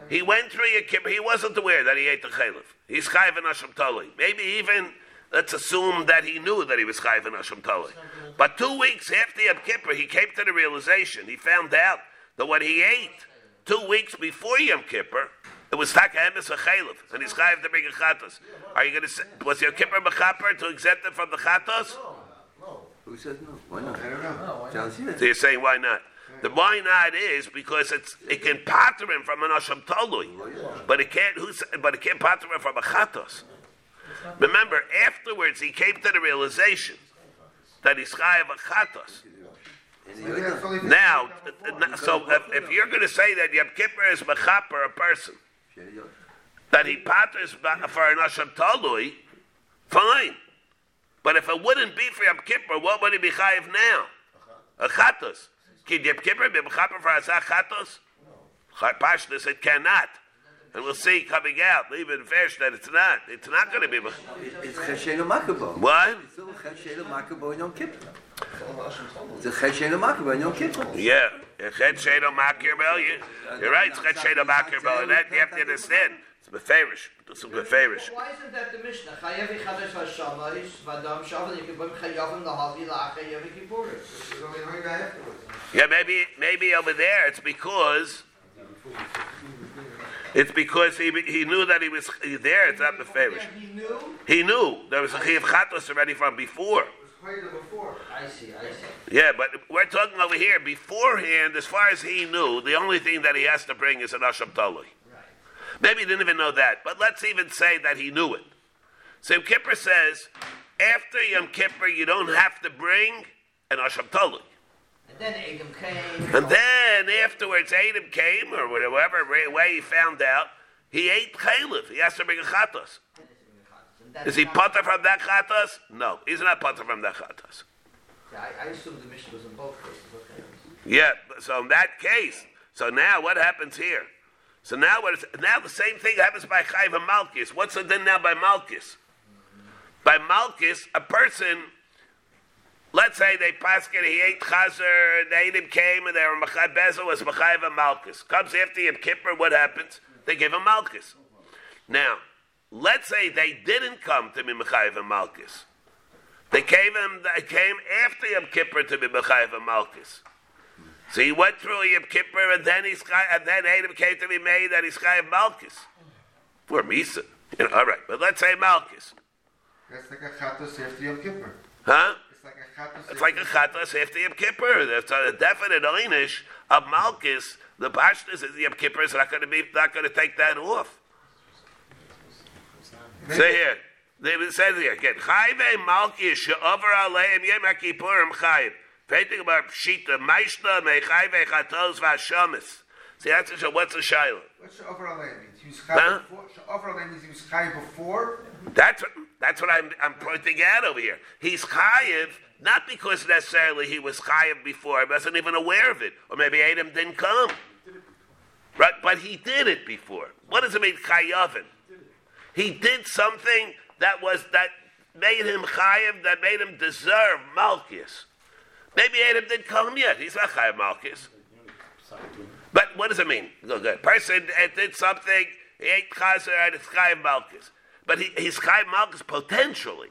Speaker 1: He went through Yom Kippur. He wasn't aware that he ate the chaylev. He's chayv in Hashem Tali. Maybe even let's assume that he knew that he was chayv in Hashem Tali. But two weeks after Yom Kippur, he came to the realization. He found out that what he ate two weeks before Yom Kippur, it was taka emes a chaylev, and he's chayv to bring a chatos. Are you going to say was Yom Kippur mechaper to exempt him from the chatos?
Speaker 5: Who says no? Why not?
Speaker 3: I don't know.
Speaker 5: Sounds here.
Speaker 1: So you're saying why not? The why not is because it's it can patter him from an asham talui, oh, but it can't. Who's, but it can't patter him from a chatos. Remember, afterwards he came to the realization that he's chayav a chatos.
Speaker 5: And
Speaker 3: Maybe that's
Speaker 5: the
Speaker 3: only
Speaker 1: Now, so if, you're going to say that Yom Kippur is mechaper a person that he patters for an asham talui, fine. But if it wouldn't be for Yom Kippur, what would he be chayiv now? A chatos. Can Yom Kippur be mechaper for a chatos? Pashtus, it cannot. And we'll see coming out, even fish, that it's not. It's not going to be. mech-
Speaker 5: It's Cheshena Makabo.
Speaker 1: What?
Speaker 5: It's still Cheshena Makabo in Yom Kippur. It's a Cheshena Makabo in Yom Kippur.
Speaker 1: Yeah. Chet Shado Makir Bel. you- You're right, it's Chet Shado And that you have to understand. It's Beferish. It's Beferish.
Speaker 2: Why isn't that the Mishnah? Chayev yichadesh hashamayis, vadam shavan yikibim chayavim lahavi la'achei yom kippurim.
Speaker 3: There's only a guy afterwards.
Speaker 1: Yeah, maybe maybe over there it's because it's because he he knew that he was there. It's not Beferish.
Speaker 2: He knew?
Speaker 1: He knew there was a Chiyav Chatos already from before.
Speaker 3: It was played before.
Speaker 2: I see, I see.
Speaker 1: Yeah, but we're talking over here beforehand. As far as he knew, the only thing that he has to bring is an Asham Talui.
Speaker 2: Right.
Speaker 1: Maybe he didn't even know that, but let's even say that he knew it. So Yom Kippur says, after Yom Kippur, you don't have to bring an Asham Talui.
Speaker 2: And then Adam came.
Speaker 1: And then afterwards, Adam came, or whatever way he found out, he ate chaylev. He has to bring a chatos. Is he putter from that chatos? No, he's not putter from that chatos.
Speaker 2: Yeah, I, I assume the mission was in both cases, okay.
Speaker 1: Yeah, so in that case, so now what happens here? So now what is, now the same thing happens by Chayv and Malchus. What's the din now by Malchus? By Malchus, a person, let's say they paskin, he ate chazer, and Adam came, and they were Machai Bezel was Machayv and Malchus. Comes after Yom Kippur, what happens? They give him Malchus. Now, let's say they didn't come to be Machayv and Malchus. They came him. They came after Yom Kippur to be Mechayev and Malchus. So he went through Yom Kippur, and then he's and then Adam came to be made that he's Chayev Malchus. For Misa, you know, all right. But let's say Malchus,
Speaker 3: That's like a chatos after Yom Kippur.
Speaker 1: huh?
Speaker 3: It's like a chatos.
Speaker 1: It's like a chatas after Yom Kippur. There's a definite einish of Malchus. The pashtus is Yom Kippur is not going to be not going to take that off. Say here. It says here again. Chayve Malchus she'over aleim Yom HaKippurim chayiv. Painting about Pshita, Maishna, Mechayve Chatos Vashamis. See, that's a, what's a Shiloh?
Speaker 3: What's the overall means? He was
Speaker 1: Huh?
Speaker 3: chai before. The overall means he was chai before.
Speaker 1: That's what, that's what I'm, I'm pointing out over here. He's chayiv not because necessarily he was chayiv before, I wasn't even aware of it, or maybe Adam didn't come. Right, but he did it before. What does it mean chayavin? He did something that was that made him chayiv, that made him deserve malchus. Maybe Adam didn't come yet. He's not chayiv malchus. But what does it mean? Go good. Person did something, he ate chazer and it's chayiv malchus. But he, he's chayiv malchus potentially.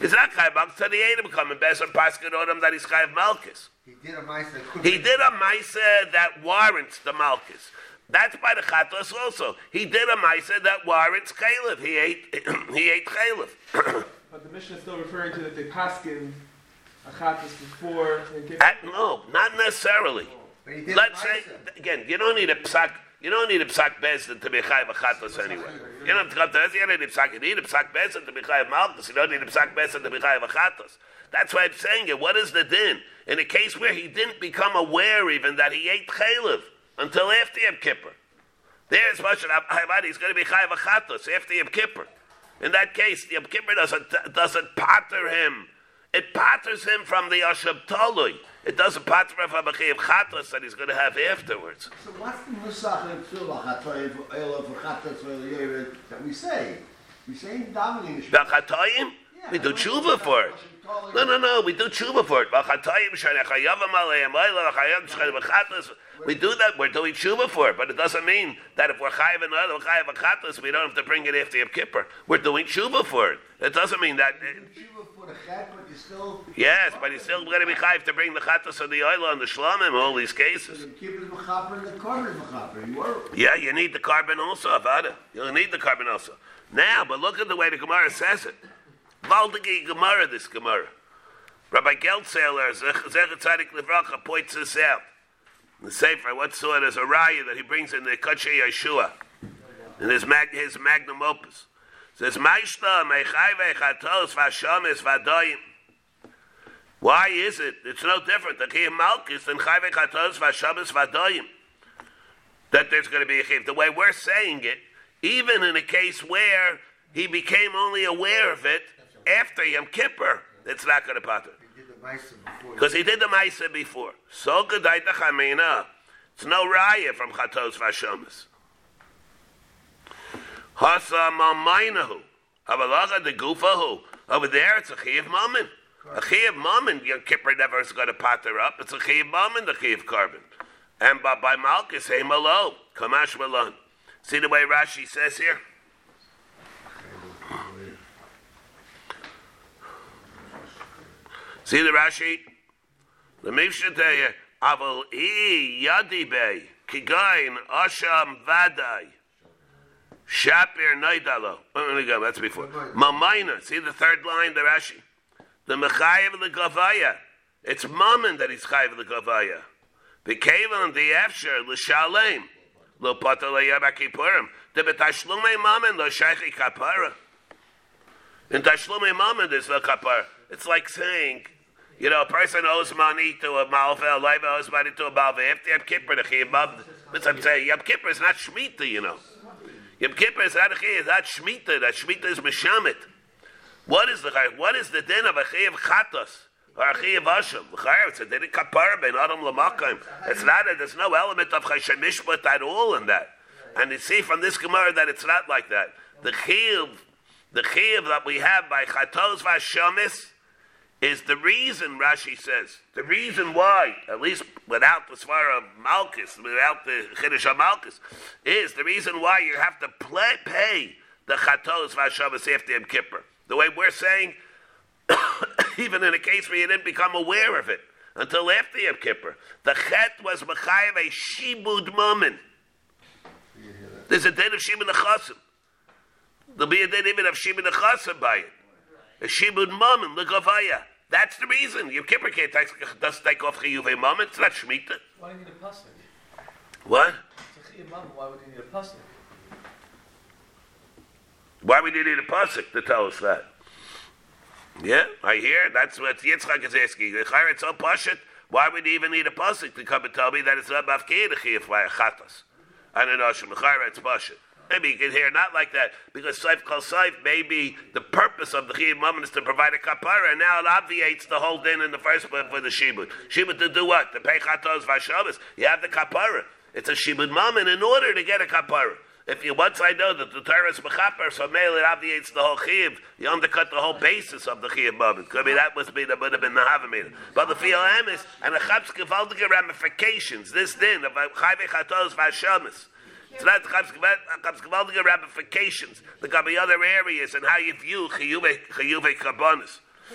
Speaker 1: He's not chayiv malchus until he ate him coming. Bezer paskin on him that he's chayiv malchus.
Speaker 3: He did a mice that.
Speaker 1: He did a maisa that warrants the malchus. That's by the chatos also. He did a maisa that warrants chaylev. He ate he ate chaylev.
Speaker 6: But the Mishnah is still referring to that they paskin achatas before.
Speaker 1: At- no, not necessarily.
Speaker 3: But he did
Speaker 1: Let's
Speaker 3: a
Speaker 1: say again, you don't need a psak. You don't need a psak bezin to be chayiv a chatos anyway. You don't have to come to. You don't need a psak. You need a psak bezin to be chayiv malchus. You don't need a psak bezin to be chayiv a chatos. That's why I'm saying it. What is the din in a case where he didn't become aware even that he ate chaylev until after Yom Kippur? There's Moshe Rabbi. He's going to be chayiv a chatos after Yom Kippur. In that case, Yom Kippur doesn't doesn't patter him. It patters him from the Asham Talui. It doesn't patter him from a chayiv that he's going to have afterwards.
Speaker 4: So what's the musach in Chatoim, Elo, for Yered, that we say? We say in davening,
Speaker 1: The chatoim.
Speaker 4: yeah,
Speaker 1: We do tshuva for it. No, no, no. We do tshuva for it. We do that. We're doing tshuva for it, but it doesn't mean that if we're chayiv and other chayiv achatas, we don't have to bring it after Yom Kippur. We're doing tshuva for it. It doesn't mean that.
Speaker 4: Shiva for the chat, but you still.
Speaker 1: Yes, but he's still going to be chayiv to bring the chatas of the oil and the shlamim, in all these cases.
Speaker 4: The keeper's mechaper and the carbon mechaper. You were.
Speaker 1: Yeah, you need the carbon also, Avada. You'll need the carbon also. Now, but look at the way the Gemara says it. Valdegi Gemara, this Gemara. Rabbi Geltsaler, Zechat Tzadik Livracha, points this out. The Sefer, what saw it a raya that he brings in the Kache Yeshua, in his, mag, his magnum opus. says, Maishta, Mechai Vechatos, Vashamis, Vadoyim. Why is it? It's no different. The Kiyam Malkis than Chai Vechatos, Vashamis, Vadoyim. That there's going to be a chiv. The way we're saying it, even in a case where he became only aware of it after Yom Kippur, it's not going to pater.
Speaker 3: He did the Maisa before.
Speaker 1: Because he did the Maisa before. So good the Chamina. Uh, it's no raya from Chatos Vashomas. Hasa Mamainahu. Avalacha de Gufahu. Over there, it's a Chiv Mammon. A Chiv Mammon, Yom Kippur never is going to pater up. It's a Chiv Mammon, the Chiv Carbon. And by, by Malchus, hey Malo. Kamash Malon. See the way Rashi says here? See the Rashi? The Mishnah Aval i yadi bey kigain asham vadai shapir naidalo. Let me go. That's before. Mamaina. See the third line, the Rashi. The mechayev the gavaya. It's mammon that he's chayev the gavaya. The the efsher l'shalem lo pata le'yabakipurim. The betashlume mammon lo shaychi kapara. In tashlume mammon there's no kapara. It's like saying. You know, a person owes money to a Malva, a Leiva owes money to a Malva. After Yom Kippur, the Chiyam, but I'm saying, Yom Kippur is not Shemitah, you know. Yom Kippur is not a Chiyam, it's not Shemitah, that Shemitah is Meshamit. What is the? What is the din of a Chiyam Chatos? Or a Chiyam Hashem? It's a din of Kapar, Ben Adam Lamakam. It's not, there's no element of Chaysham Mishpat at all in that. And you see from this Gemara that it's not like that. The Chiyam, the Chiyam that we have by Chatos Vashamis, is the reason, Rashi says, the reason why, at least without the Svara of Malchus, without the Chiddush of Malchus, is the reason why you have to play, pay the Chatos Vashavas after Yom Kippur. The way we're saying, even in a case where you didn't become aware of it until after Yom Kippur, the Chet was Mechayev a Shibud Mammon. There's a din of Shibud Nechasim. There'll be a din even of Shibud Nechasim by it. A Shibud Mammon, the Gavaya. That's the reason. Yom Kippur can't take, does take off Chiyuve Mammon. It's not Shemitah.
Speaker 6: Why do you need a pasuk?
Speaker 1: What?
Speaker 6: Chiyuv Why would you need a pasuk?
Speaker 1: Why would you need a pasuk to tell us that? Yeah, I hear. That's what Yitzchak is asking. It's so pashit. Why would you even need a pasuk to come and tell me that it's not mafkir the chiyuv by a chatas? I don't know. It's pashit. Maybe you can hear not like that because Saif Kal Saif, maybe the purpose of the Chiyuv Mammon is to provide a kapara, and now it obviates the whole din in the first place for the Shibud. Shibud to do what? To pay Chatos Vashavas. You have the kapara. It's a Shibud Mammon in order to get a kapara. If you once I know that the Torah is mechaper, so male it obviates the whole chiyuv. You undercut the whole basis of the chiyuv moment. Could be that must be the would have been the havamina. But the feel emes and the gewaltige ramifications. This din of chayve chatos vashamis. It's not chabs gewaltige ramifications. There could be other areas and how you view chiyuve.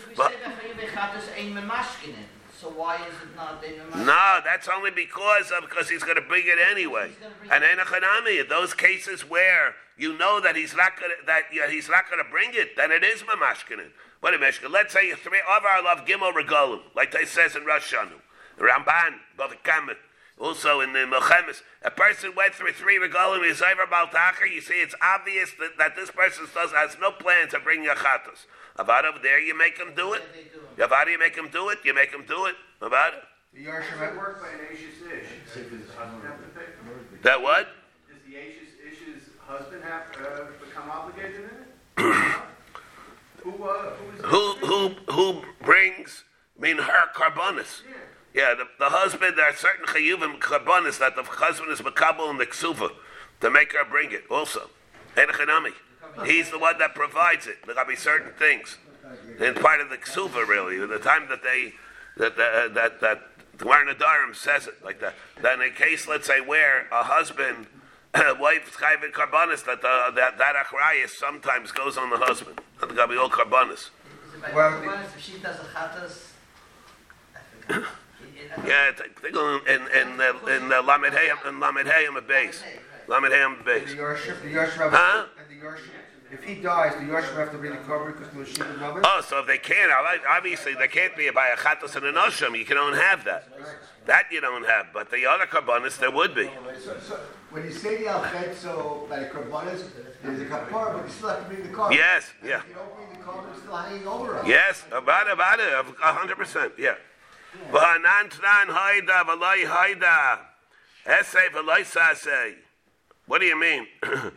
Speaker 2: We
Speaker 1: But-
Speaker 2: say that Chayuv Chatas ain't Memashkinin. So why is it not in?
Speaker 1: No, that's only because of because he's going to bring it anyway. And in a chanami, in those cases where you know that he's not going to that yeah, he's not going to bring it, then it is mamashkinin. What a meshkin. Let's say three of our love gimel regalim, like they says in Rosh Hashanah, Ramban, Bavikamet. Also in the Mochemes, a person went through three regalim, he's over Baltacher, you see it's obvious that, that this person does, has no plans of bringing a chatos. About over there, you make him do it.
Speaker 2: They do.
Speaker 1: About you make him do it, you make him do it. About it.
Speaker 3: The Yarshim
Speaker 7: work by an Ashes Ish? Does his husband have to pay?
Speaker 1: That what?
Speaker 7: Does the Ashes Ish's husband have, uh, become obligated in it? Who, uh, who is?
Speaker 1: Who who who brings? I mean, her carbonis. Yeah, the, the husband. There are certain chayuvim carbonis that the husband is makabel in the ksuva to make her bring it. Also, Enochanami. He's the one that provides it. There got to be certain things. and part of the ksuva really. The time that they that that uh, that, that the Gemara Nadarim says it like that. That in a case, let's say, where a husband, wife, chayvin karbanis, that the, that that achrayis sometimes goes on the husband. That got to be all karbanis.
Speaker 3: Well,
Speaker 2: If she does a chatas,
Speaker 1: Yeah, in in in the Lamed Hayim in Lamed Hayim a base. Lamed Hayim a
Speaker 3: the
Speaker 1: base.
Speaker 3: Yorship, the Yorship,
Speaker 1: Huh?
Speaker 3: and the Yorship, if he dies, the Yorship have to bring the cover because the Ship is?
Speaker 1: Oh, so if they can't, obviously they can't be by a chatas and an osham. You can only have that. That you don't have, but the other karbanis there would be.
Speaker 4: So, so, when you say the alchet, so by the karbanis, there's a kapar, but you still have to bring the car.
Speaker 1: Yes, yeah.
Speaker 4: If you don't bring the car, it's still hanging over us.
Speaker 1: Yes, about about it, a hundred percent, yeah. What do you mean?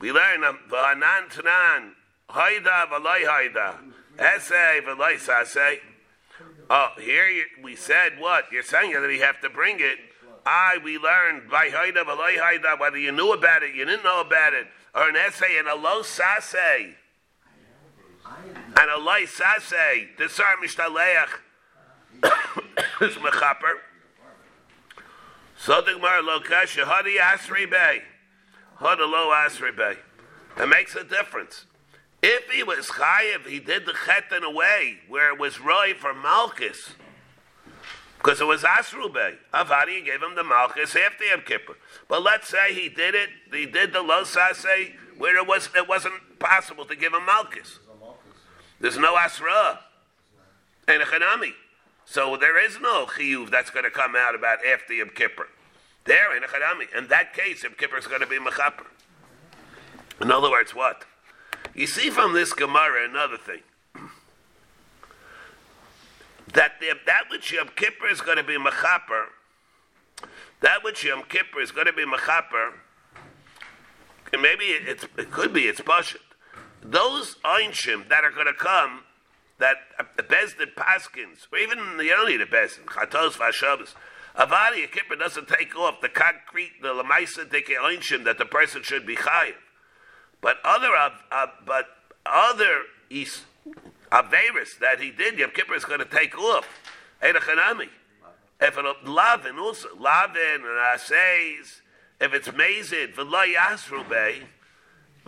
Speaker 1: we learn v'hanan tnan haida v'lai haida, esay v'lai sasay. Oh, here you, we said what? You're saying that we have to bring it. I, we learned by haida v'lai haida, whether you knew about it, you didn't know about it, or an essay in a low sasay. And a low sasay, this are mishtaleach. Is mechaper. So the Gemara lo kasha hadi asri bay, hadi lo asri bay. It makes a difference. If he was chayiv, he did the chet in a way where it was roy for malchus, because it was asru bay. Avadi gave him the malchus after Yom Kippur. But let's say he did it, he did the lo sase where it was it wasn't possible to give him malchus. There's no asra and a chanami. So there is no chiyuv that's going to come out about after Yom Kippur. There in a chanami. In that case, Yom Kippur is going to be mechaper. In other words, what? You see from this Gemara another thing. That the, that which Yom Kippur is going to be mechaper, that which Yom Kippur is going to be mechaper, maybe it's, it could be it's pashut. Those einshim that are going to come that a Bezdin Paskins, or even you don't need a Bezdin, Chatos Vashabas, Avadi a Kippur doesn't take off the concrete, the Lamaisa Einshim that the person should be chayiv. But other, uh, uh, but other is Averis that he did, Yom Kippur is going to take off. Eidachanami. If it Lavin also, Lavin and Asays, if it's Mazid, V'lo Yasru Bey,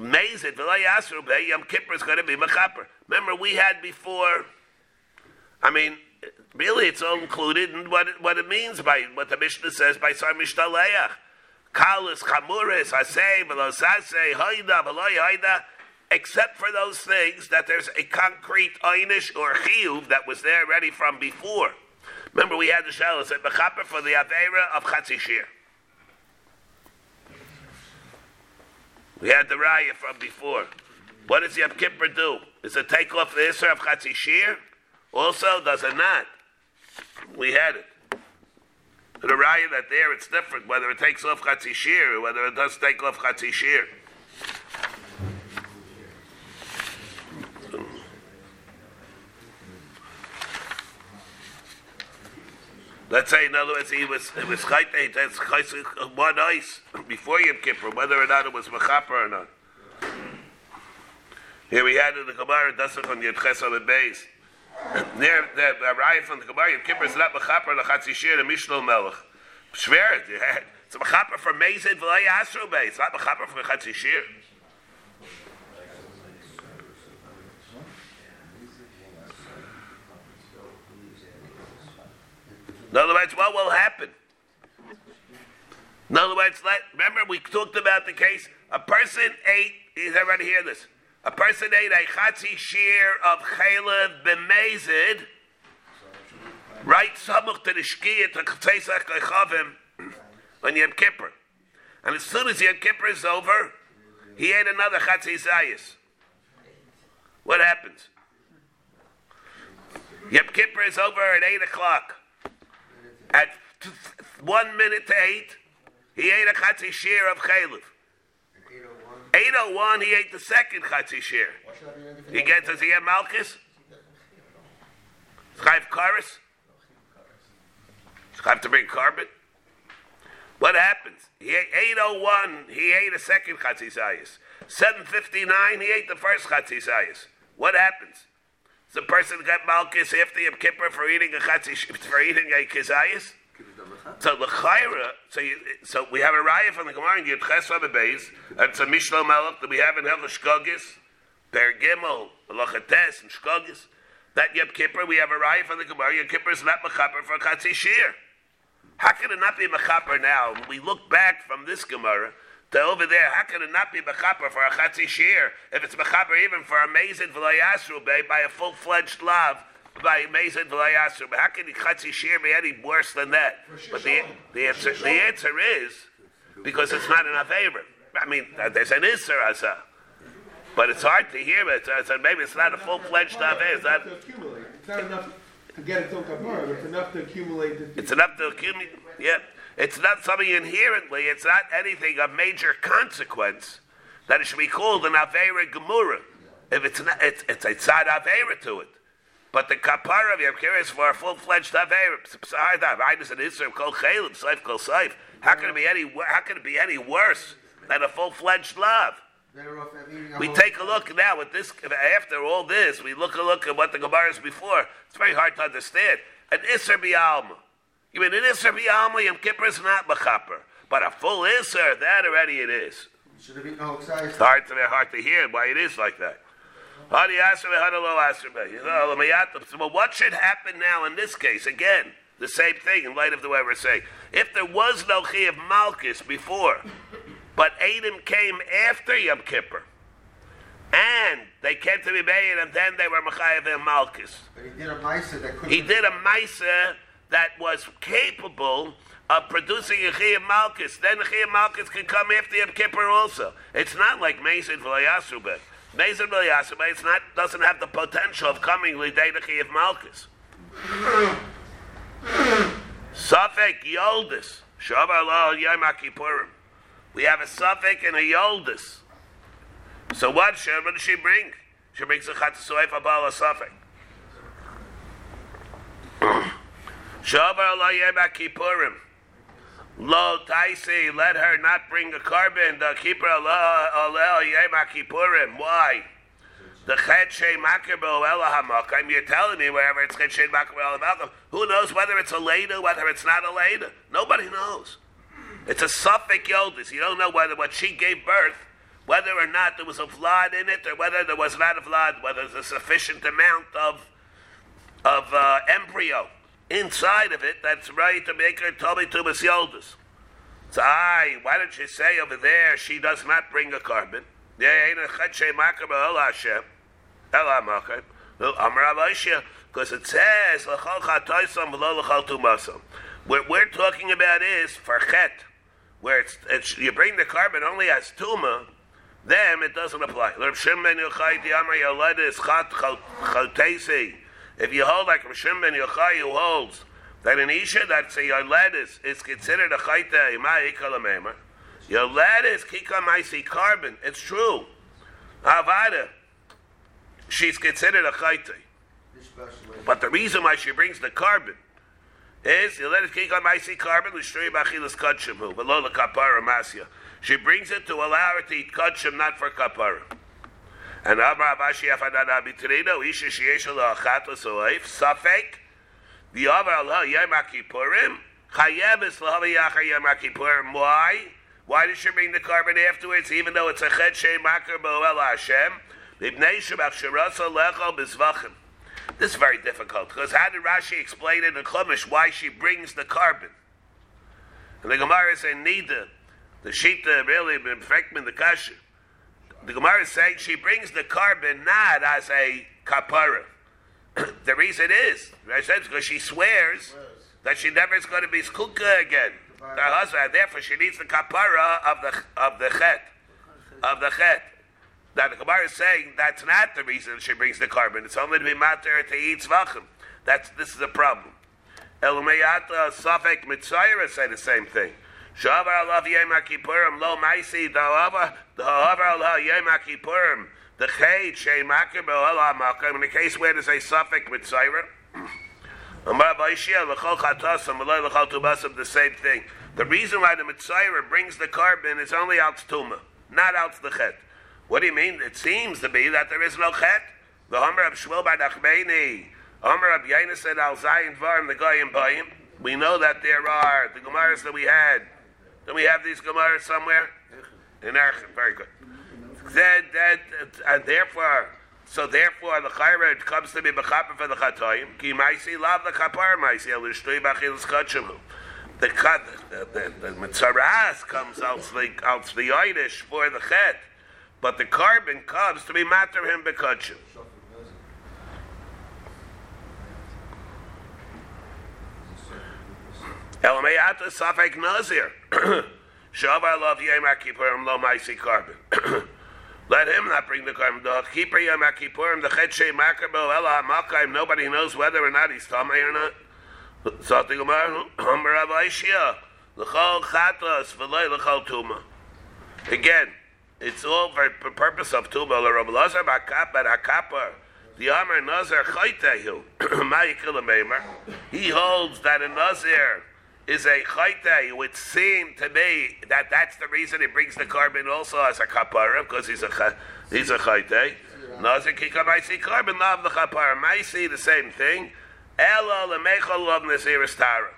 Speaker 1: Mazid, V'lo Yasru Bey, Yom Kippur is going to be Mechaper. Remember, we had before, I mean, really it's all included in what it, what it means by what the Mishnah says by Sar Mishtaleach. Kalis, Chamuris, Asay, Velosase, Haida, Veloy Haida, except for those things that there's a concrete Einish or Chiyuv that was there ready from before. Remember, we had the Shalos at Bechaper for the Avera of Chatzishir. We had the Raya from before. What does Yom Kippur do? Does it take off the Isra of Chatzishir? Also, does it not? We had it. The Raya that there it's different whether it takes off Chatzishir or whether it does take off Chatzishir. Let's say, in other words, he was it was chayte, that's chayte, uh, one ice before Yom Kippur, whether or not it was mechaper or not. Here we had in the Gemara, doesn't on Yud Ches on the base. There, the Raya from the Gemara, Yom Kippur is not mechaper lechatzishir the Mishnah Melech. Schwer it. It's a mechaper for Mezid v'lay Asru. It's not mechaper for chatzishir. In other words, what will happen? In other words, let, remember we talked about the case. A person ate. Is everybody hear this? A person ate a chatzi shear of chalev b'mezid, right samuch to the shkia to chtesach lechavim on Yom Kippur. And as soon as Yom Kippur is over, he ate another chatzi zayis. What happens? Yom Kippur is over at 8 o'clock. At one minute to 8, he ate a chatzi shear of chalev. 801, he ate the second chatzi shear. He gets, does he have Malchus? Chayv Karis? Have to bring carbon? What happens? He ate 801, he ate a second chatzisayas. 759, he ate the first chatzisayas. What happens? The person get malchus after Yom Kippur for eating a chatzi, for eating a kizayis? So the chayra, so so we have a raya from the Gemara in Yud Ches Beis, and it's a Mishnah Melech that we have in Hilchos Shkogis, Per Gimel, Lochates, and Shkogis. That Yom Kippur we have a raya from the Gemara. Yom Kippur is not mechaper for chatzi shir. How can it not be mechaper now? We look back from this Gemara to over there, how can it not be mechaper for a chatzi shir if it's mechaper even for a mazid v'layasru by a full fledged love, by Mason V'layasru. How can the Chatzi Shir be any worse than that? But the, the answer the answer is because it's not an Aveira. I mean, there's an Isser Asa. But it's hard to hear But it. So maybe it's not a full fledged Aveira. Eh, it's not.
Speaker 6: It's not enough to get it own kapara, it's enough to accumulate.
Speaker 1: It's enough to accumulate. Yeah. It's not something inherently, it's not anything of major consequence that it should be called an Aveira Gemura. If it's not, it's, it's a tzad Aveira to it. But the kapara of Yom is for a full-fledged aver. Besides that, Minus an Isra kol chelim, seif kol seif. How can it be any? How can it be any worse than a full-fledged love? We take a look now at this. After all this, we look a look at what the Gemara is before. It's very hard to understand. An Isra bi'alma. You mean an Isra bi'alma? Yom Kippur is not mechaper, but a full Isra, that already it is.
Speaker 3: Should have been oh, no.
Speaker 1: It's hard to hard to hear why it is like that. Well, what should happen now in this case? Again, the same thing in light of the way we're saying. If there was no Chi of Malchus before, but Adam came after Yom Kippur, and they came to be made, and then they were Machayev and Malchus.
Speaker 3: But he did a Maisa that could
Speaker 1: He did a Maisa that was capable of producing a Chi of Malchus. Then the Chi of Malchus can come after Yom Kippur also. It's not like Mason V'layasubet. Mezer Yasima, it's not doesn't have the potential of coming Lidedachi of Malchus. Safek Yoldis. Shavar Yom Kippurim. We have a Safek and a Yoldis. So what, what does she bring? She brings a Chatzoif Abal a Safek. Shavar Yom Kippurim. Lo taisi, let her not bring a carbon. The keeper Allah yema kippurim. Why? The chet shei makirbo elahamakam. You're telling me wherever it's chet shei makirbo elahamakam. Who knows whether it's a leda, whether it's not a leda? Nobody knows. It's a safek yoldis. You don't know whether what she gave birth, whether or not there was a flood in it, or whether there was not a flood, whether there's a sufficient amount of of uh, embryo inside of it that's ready to make her tummy to Yoldis. So, aye, why don't you say over there she does not bring a carbon? Because it says, what we're talking about is for chet, where it's, it's, you bring the carbon only as tuma, then it doesn't apply. If you hold like Rishim ben Yochai who holds that an Isha that's a Yoled is, considered a Chayta Imai Ikalamema, Yoled is Kika Maisi carbon. It's true. Avada, she's considered a Chayta. But the reason why she brings the carbon is Yoled is Kika Maisi carbon, Lishtri Bachilas below the Kapara Masya. She brings it to allow her to eat Katsham, not for Kapara. And Amar Avashi Afadana Bitrino, Isha Shiesha Lachatos Oif, Safek, the Avar Allah Yom Kippurim, Chayevis Lahava Yachar Yom Kippurim. Why? Why does she bring the carbon afterwards, even though it's a Chet Shei Makar Boel Hashem? Ibnei Shabach Shirasa Lechal Bizvachim. This is very difficult because how did Rashi explain in the Chumash why she brings the carbon? And the Gemara is in Nida, the Shita really been the Kasha the Gemara is saying she brings the carbon not as a kapara. the reason is, because she swears that she never is going to be skuka again. Her husband, therefore she needs the kapara of the of the chet, of the chet. Now the Gemara is saying that's not the reason she brings the carbon. It's only to be matter to eat zvachim. That's this is a problem. Elmeyata Safek Mitzayra say the same thing. Shavar alav yom kippurim lo maisi da'ava da'avar alav yom kippurim the chet shei makir be'olah makir in the case where there's a suffix with Saira. Amar Vaishia l'chol chatasam v'loy l'chol tubasam the same thing. The reason why the Mitzayra brings the carbon is only out tuma, not out the chet. What do you mean? It seems to be that there is no chet. The Homer of Shmuel by Nachmeni, Homer of Yainus and Al Zayin Varim, the Goyim Bayim. We know that there are the Gemaras that we had. Do we have these Gemaras somewhere? In Erchin, very good. Then, that, and therefore, so therefore, the chayra comes to be bechaper for the chatoyim. Ki maisi lav the kapar maisi el ishtui bachilus chachemu. The the, the, the mitzaras comes out the out the Irish for the chet, but the carbon comes to be matter him bekachim. Elamayata safek nazir. Shavar love yom akipurim lo maisi carbon. Let him not bring the carbon. The keeper yom akipurim the chet shei makarbo ela hamakayim. Nobody knows whether or not he's tamei or not. Something Gemara, Amar Rav Aishia, l'chol chatas v'lei l'chol tuma. Again, it's all for the purpose of tuma. Rav Lazar b'akapar akapar. The Amar chaytehu. Ma'ikil meimer. He holds that a Nazir is a chayte. It would seem to me that that's the reason he brings the carbon also as a kapara because he's a he's a chayte. Nazir kika maisi carbon love the kapara. Maisi the same thing. Ela lemechol of Naziris Tara.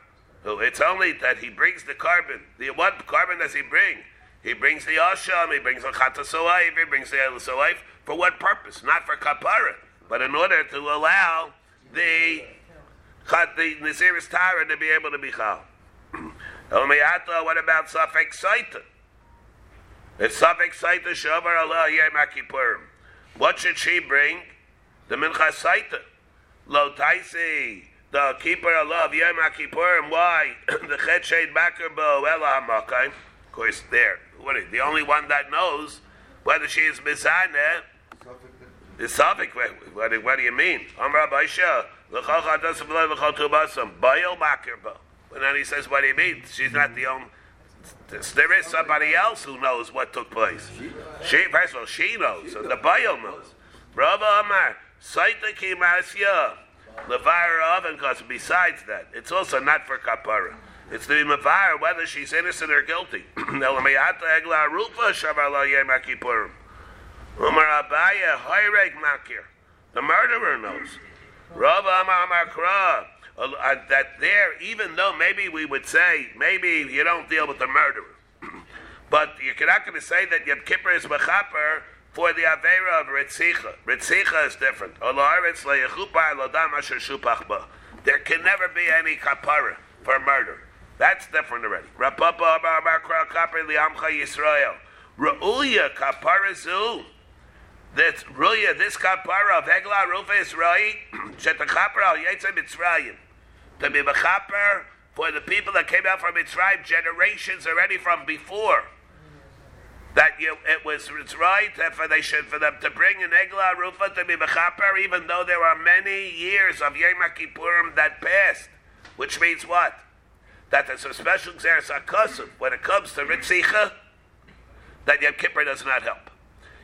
Speaker 1: It's only that he brings the carbon. The what carbon does he bring? He brings the asham, he brings the chatasoaif, he brings the elasoaif. For what purpose? Not for kapara, but in order to allow the the Naziris Tara to be able to be chal. Elmeyata, what about Safek Saita? It's Safek Saita Shavar Allah Yom Kippurim. What should she bring? The Mincha Saita. Lo Taisi, the keeper of love, Yom. Why? the Chet Shed Baker Bo Ela Hamakayim. Of course, there. What is the only one that knows whether she is Mizaneh the Safik, what, what, do you mean? Amra Baisha, l'chol chatas v'lei l'chol tubasam, bayil makir bo. And then he says what he means. She's not the only. There is somebody else who knows what took place. She, first of all, she knows, and the bayil knows. Rava Amar, Saita ki masya, levar oven, because besides that, it's also not for kapara. It's to be whether she's innocent or guilty. The murderer knows. Rav Amar Amar Kra. Uh, uh, That there, even though maybe we would say, maybe you don't deal with the murderer. but you're not going to say that Yom Kippur is Mechaper for the Avera of Ritzicha. Ritzicha is different. There can never be any kapara for murder. That's different already. Rapapa Amar Amar Kra Kapar li'amcha Yisrael. Ra'uya kapara zu. That's Ruya, this kapara of Hegla Rufa is right. Shetachapar al Yetze Mitzrayim. To be mechaper for the people that came out from Mitzrayim generations already from before. That you, it was it's right that for they should for them to bring an Egla Rufa to be mechaper, even though there are many years of Yom Kippurim that passed. Which means what? That there's a special Xeris when it comes to Ritzicha, that Yom Kippur does not help.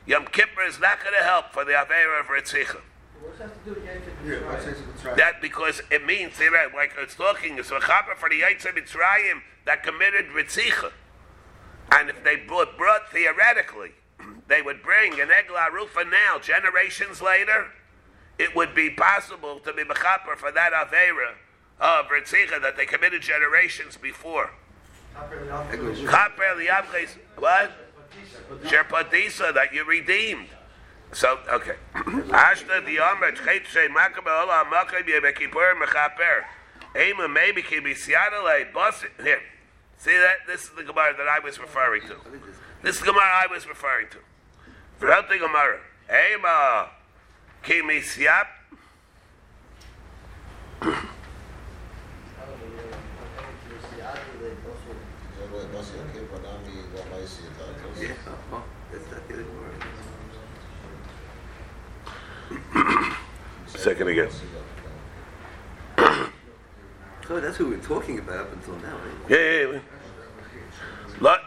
Speaker 1: Yom Kippur is not going to help for the Avera of Ritzicha.
Speaker 2: What's that to do with Yankee
Speaker 3: Yeah, what's
Speaker 2: Mitzrayim?
Speaker 3: this? That's right.
Speaker 1: That because it means like it's talking it's a chapa for the Yitzhak Mitzrayim that committed Ritzicha. And if they brought, brought theoretically, they would bring an Egla Rufa now, generations later, it would be possible to be mechaper for that Avera of Ritzicha that they committed generations before. What? Sherpadisa, that you redeemed. So, okay. Ashta the Chet Shei Makam Ola Makam Kippur Mechaper. Ema maybe can be Siadale, Bus. Here. See that? This is the Gemara that I was referring to. This is the Gemara I was referring to. Throughout the Gemara. Ema Kimi Siap.
Speaker 5: Yeah, oh, that's not the other word.
Speaker 1: Second again.
Speaker 5: So that's who we're talking about up until now, right?
Speaker 1: Yeah, yeah, yeah. Lot.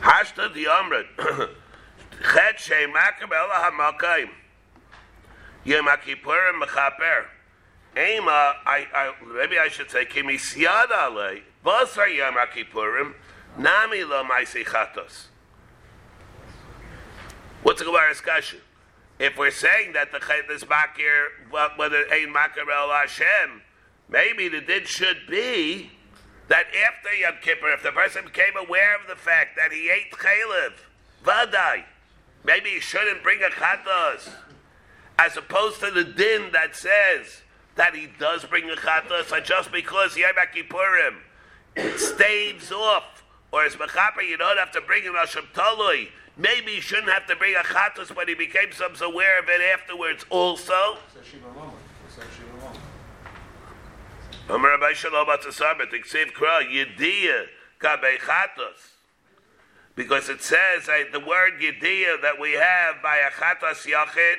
Speaker 1: Hashta the Amrit. Chet Shei Makam Ela HaMakayim. Yom HaKippurim Mechaper. Ema, I, I, maybe I should say, Kimi Siyad Alei. Basar Yom HaKippurim. Nami Lo Maisi Chatos. What's the Gemara discussion? If we're saying that the this makir, whether ein makir el Hashem, maybe the din should be that after Yom Kippur, if the person became aware of the fact that he ate chaylev, vadai, maybe he shouldn't bring a chatos, as opposed to the din that says that he does bring a chatos, and just because Yom Kippurim staves off, or as mechaper, you don't have to bring an Asham Talui. Maybe he shouldn't have to bring a chatos but he became so aware of it afterwards also. Because it says uh, the word Yediyah that we have by a Chatos Yachid,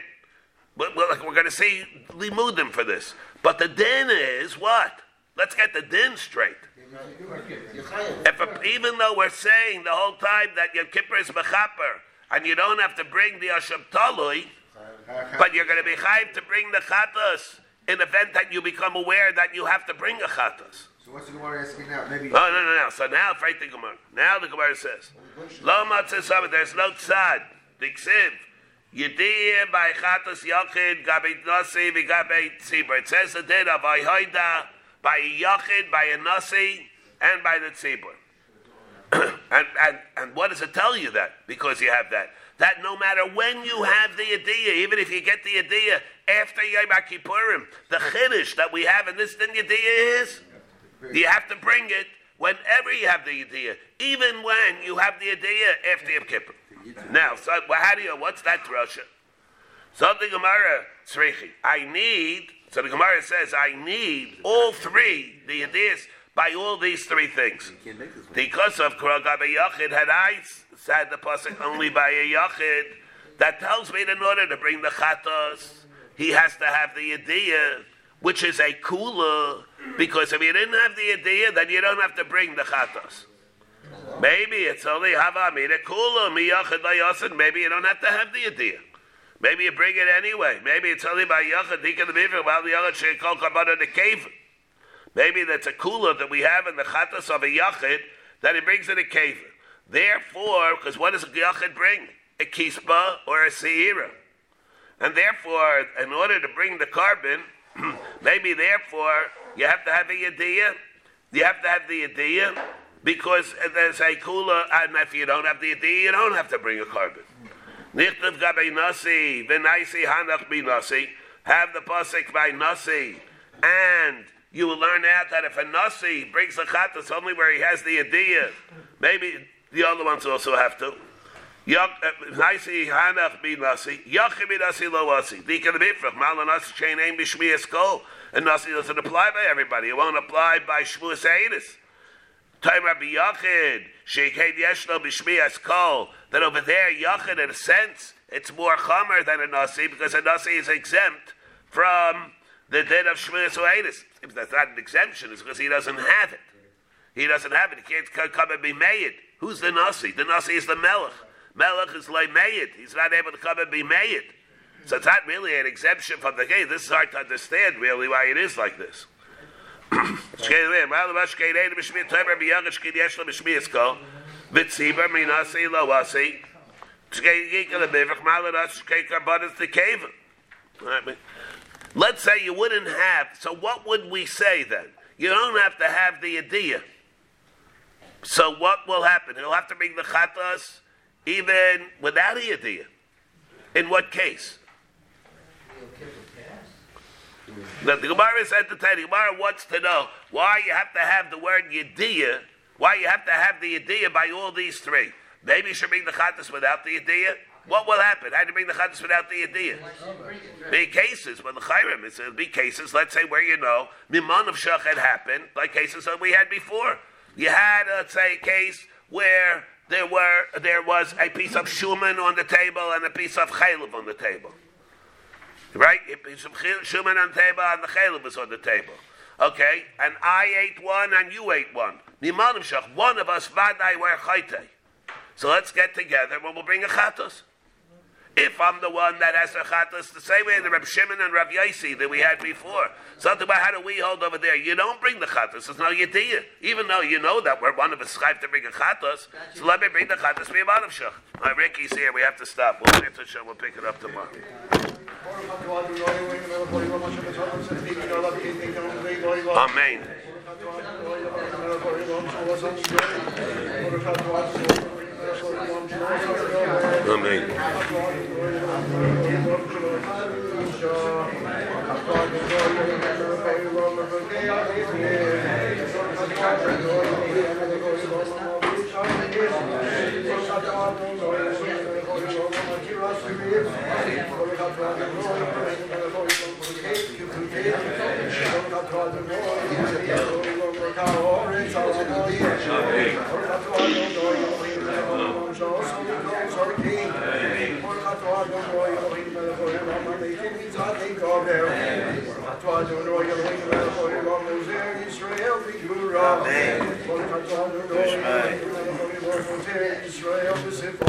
Speaker 1: but well, we're going to see Limudim for this. But the din is what? Let's get the din straight. If a, even though we're saying the whole time that Yom Kippur is mechaper, and you don't have to bring the Asham Talui, but you're going to be chayiv to bring the chatas in the event that you become aware that you have to bring a chatas.
Speaker 3: So what's the Gemara asking now? Maybe.
Speaker 1: Oh, no, no, no. So now, fight the Gemara. Now the Gemara says, Lo matzah sabbath, there's no tzad. The ksiv. Yediyah by chatas yachid, gabe nasi, v'gabe tzibur. It says the din of ayhoida, by a yachid, by a nasi, and by the tzibur. and, and, and what does it tell you that? Because you have that. That no matter when you have the idea, even if you get the idea after Yom Kippurim, the chiddush that we have in this din idea is you have to bring it whenever you have the idea, even when you have the idea after Yom Kippur. Now, so how do you? What's that drasha? So the Gemara tzrichi. I need. So the Gemara says I need all three the ideas by all these three things.
Speaker 5: You can't make this one.
Speaker 1: Because of Kuragabe Yachid, had I said the pasuk only by a Yachid, that tells me that in order to bring the Chatos, he has to have the idea, which is a kula, because if you didn't have the idea, then you don't have to bring the Chatos. Maybe it's only Hava Amina Kula, Miyachid Layasin, maybe you don't have to have the idea. Maybe you bring it anyway. Maybe it's only by Yachid, Dika the Bivir, while the Yachid should call Kabbalah the cave. Maybe that's a kula that we have in the chatas of a yachid that he brings in a cave. Therefore, because what does a yachid bring? A kispa or a seira. And therefore, in order to bring the korban, maybe therefore you have to have the idea. You have to have the idea because there's a kula, and if you don't have the idea, you don't have to bring a korban. Nichtav gabe nasi, v'naisi hanach bi nasi. Have the pasuk by nasi, and you will learn out that if a nasi brings a chatas only where he has the idea, maybe the other ones also have to. Uh, nasi hanach bi nasi, yachim bi nasi lo nasi. Dika the bifrach, mal nasi chain aim b'shmiyas kol. And nasi doesn't apply by everybody. It won't apply by shmuas eidis. Time Rabbi Yachid, Sheikhed Yeshlo B'Shmiyas Kol, that over there, Yachid, in a sense, it's more chomer than a Nasi, because a Nasi is exempt from the din of Shmiyas Oedis. If that's not an exemption, it's because he doesn't have it. He doesn't have it. He can't come and be made. Who's the Nasi? The Nasi is the Melech. Melech is like made. He's not able to come and be made. So it's not really an exemption from the case. This is hard to understand, really, why it is like this. Let's say you wouldn't have, so what would we say then? You don't have to have the idea. So what will happen? He'll have to bring the chatas even without the idea. In what case? The, the Gemara tell the Gemara wants to know why you have to have the word yediyah, why you have to have the yediyah by all these three. Maybe you should bring the chatas without the yediyah. What will happen? How do you bring the chatas without the yediyah? Be cases when the chayrim is it'll be cases. Let's say where you know miman of shachet happened, like cases that we had before. You had, let's say, a case where there were there was a piece of shuman on the table and a piece of chaylev on the table. Right? Shuman on table and the chaylev was on the table. Okay? And I ate one and you ate one. One of us vadai were chayte. So let's get together and we'll bring a chatos. If I'm the one that has the chatas, the same way the Reb Shimon and Reb Yaisi that we had before. About how do we hold over there? You don't bring the chatas. It's no yediyah. Even though you know that we're one of us chayv to bring a chatas, so let me bring the a man of shach. All right, Ricky's here. We have to stop. We'll get to show. We'll pick it up tomorrow. Amen. Amen.
Speaker 4: Amen.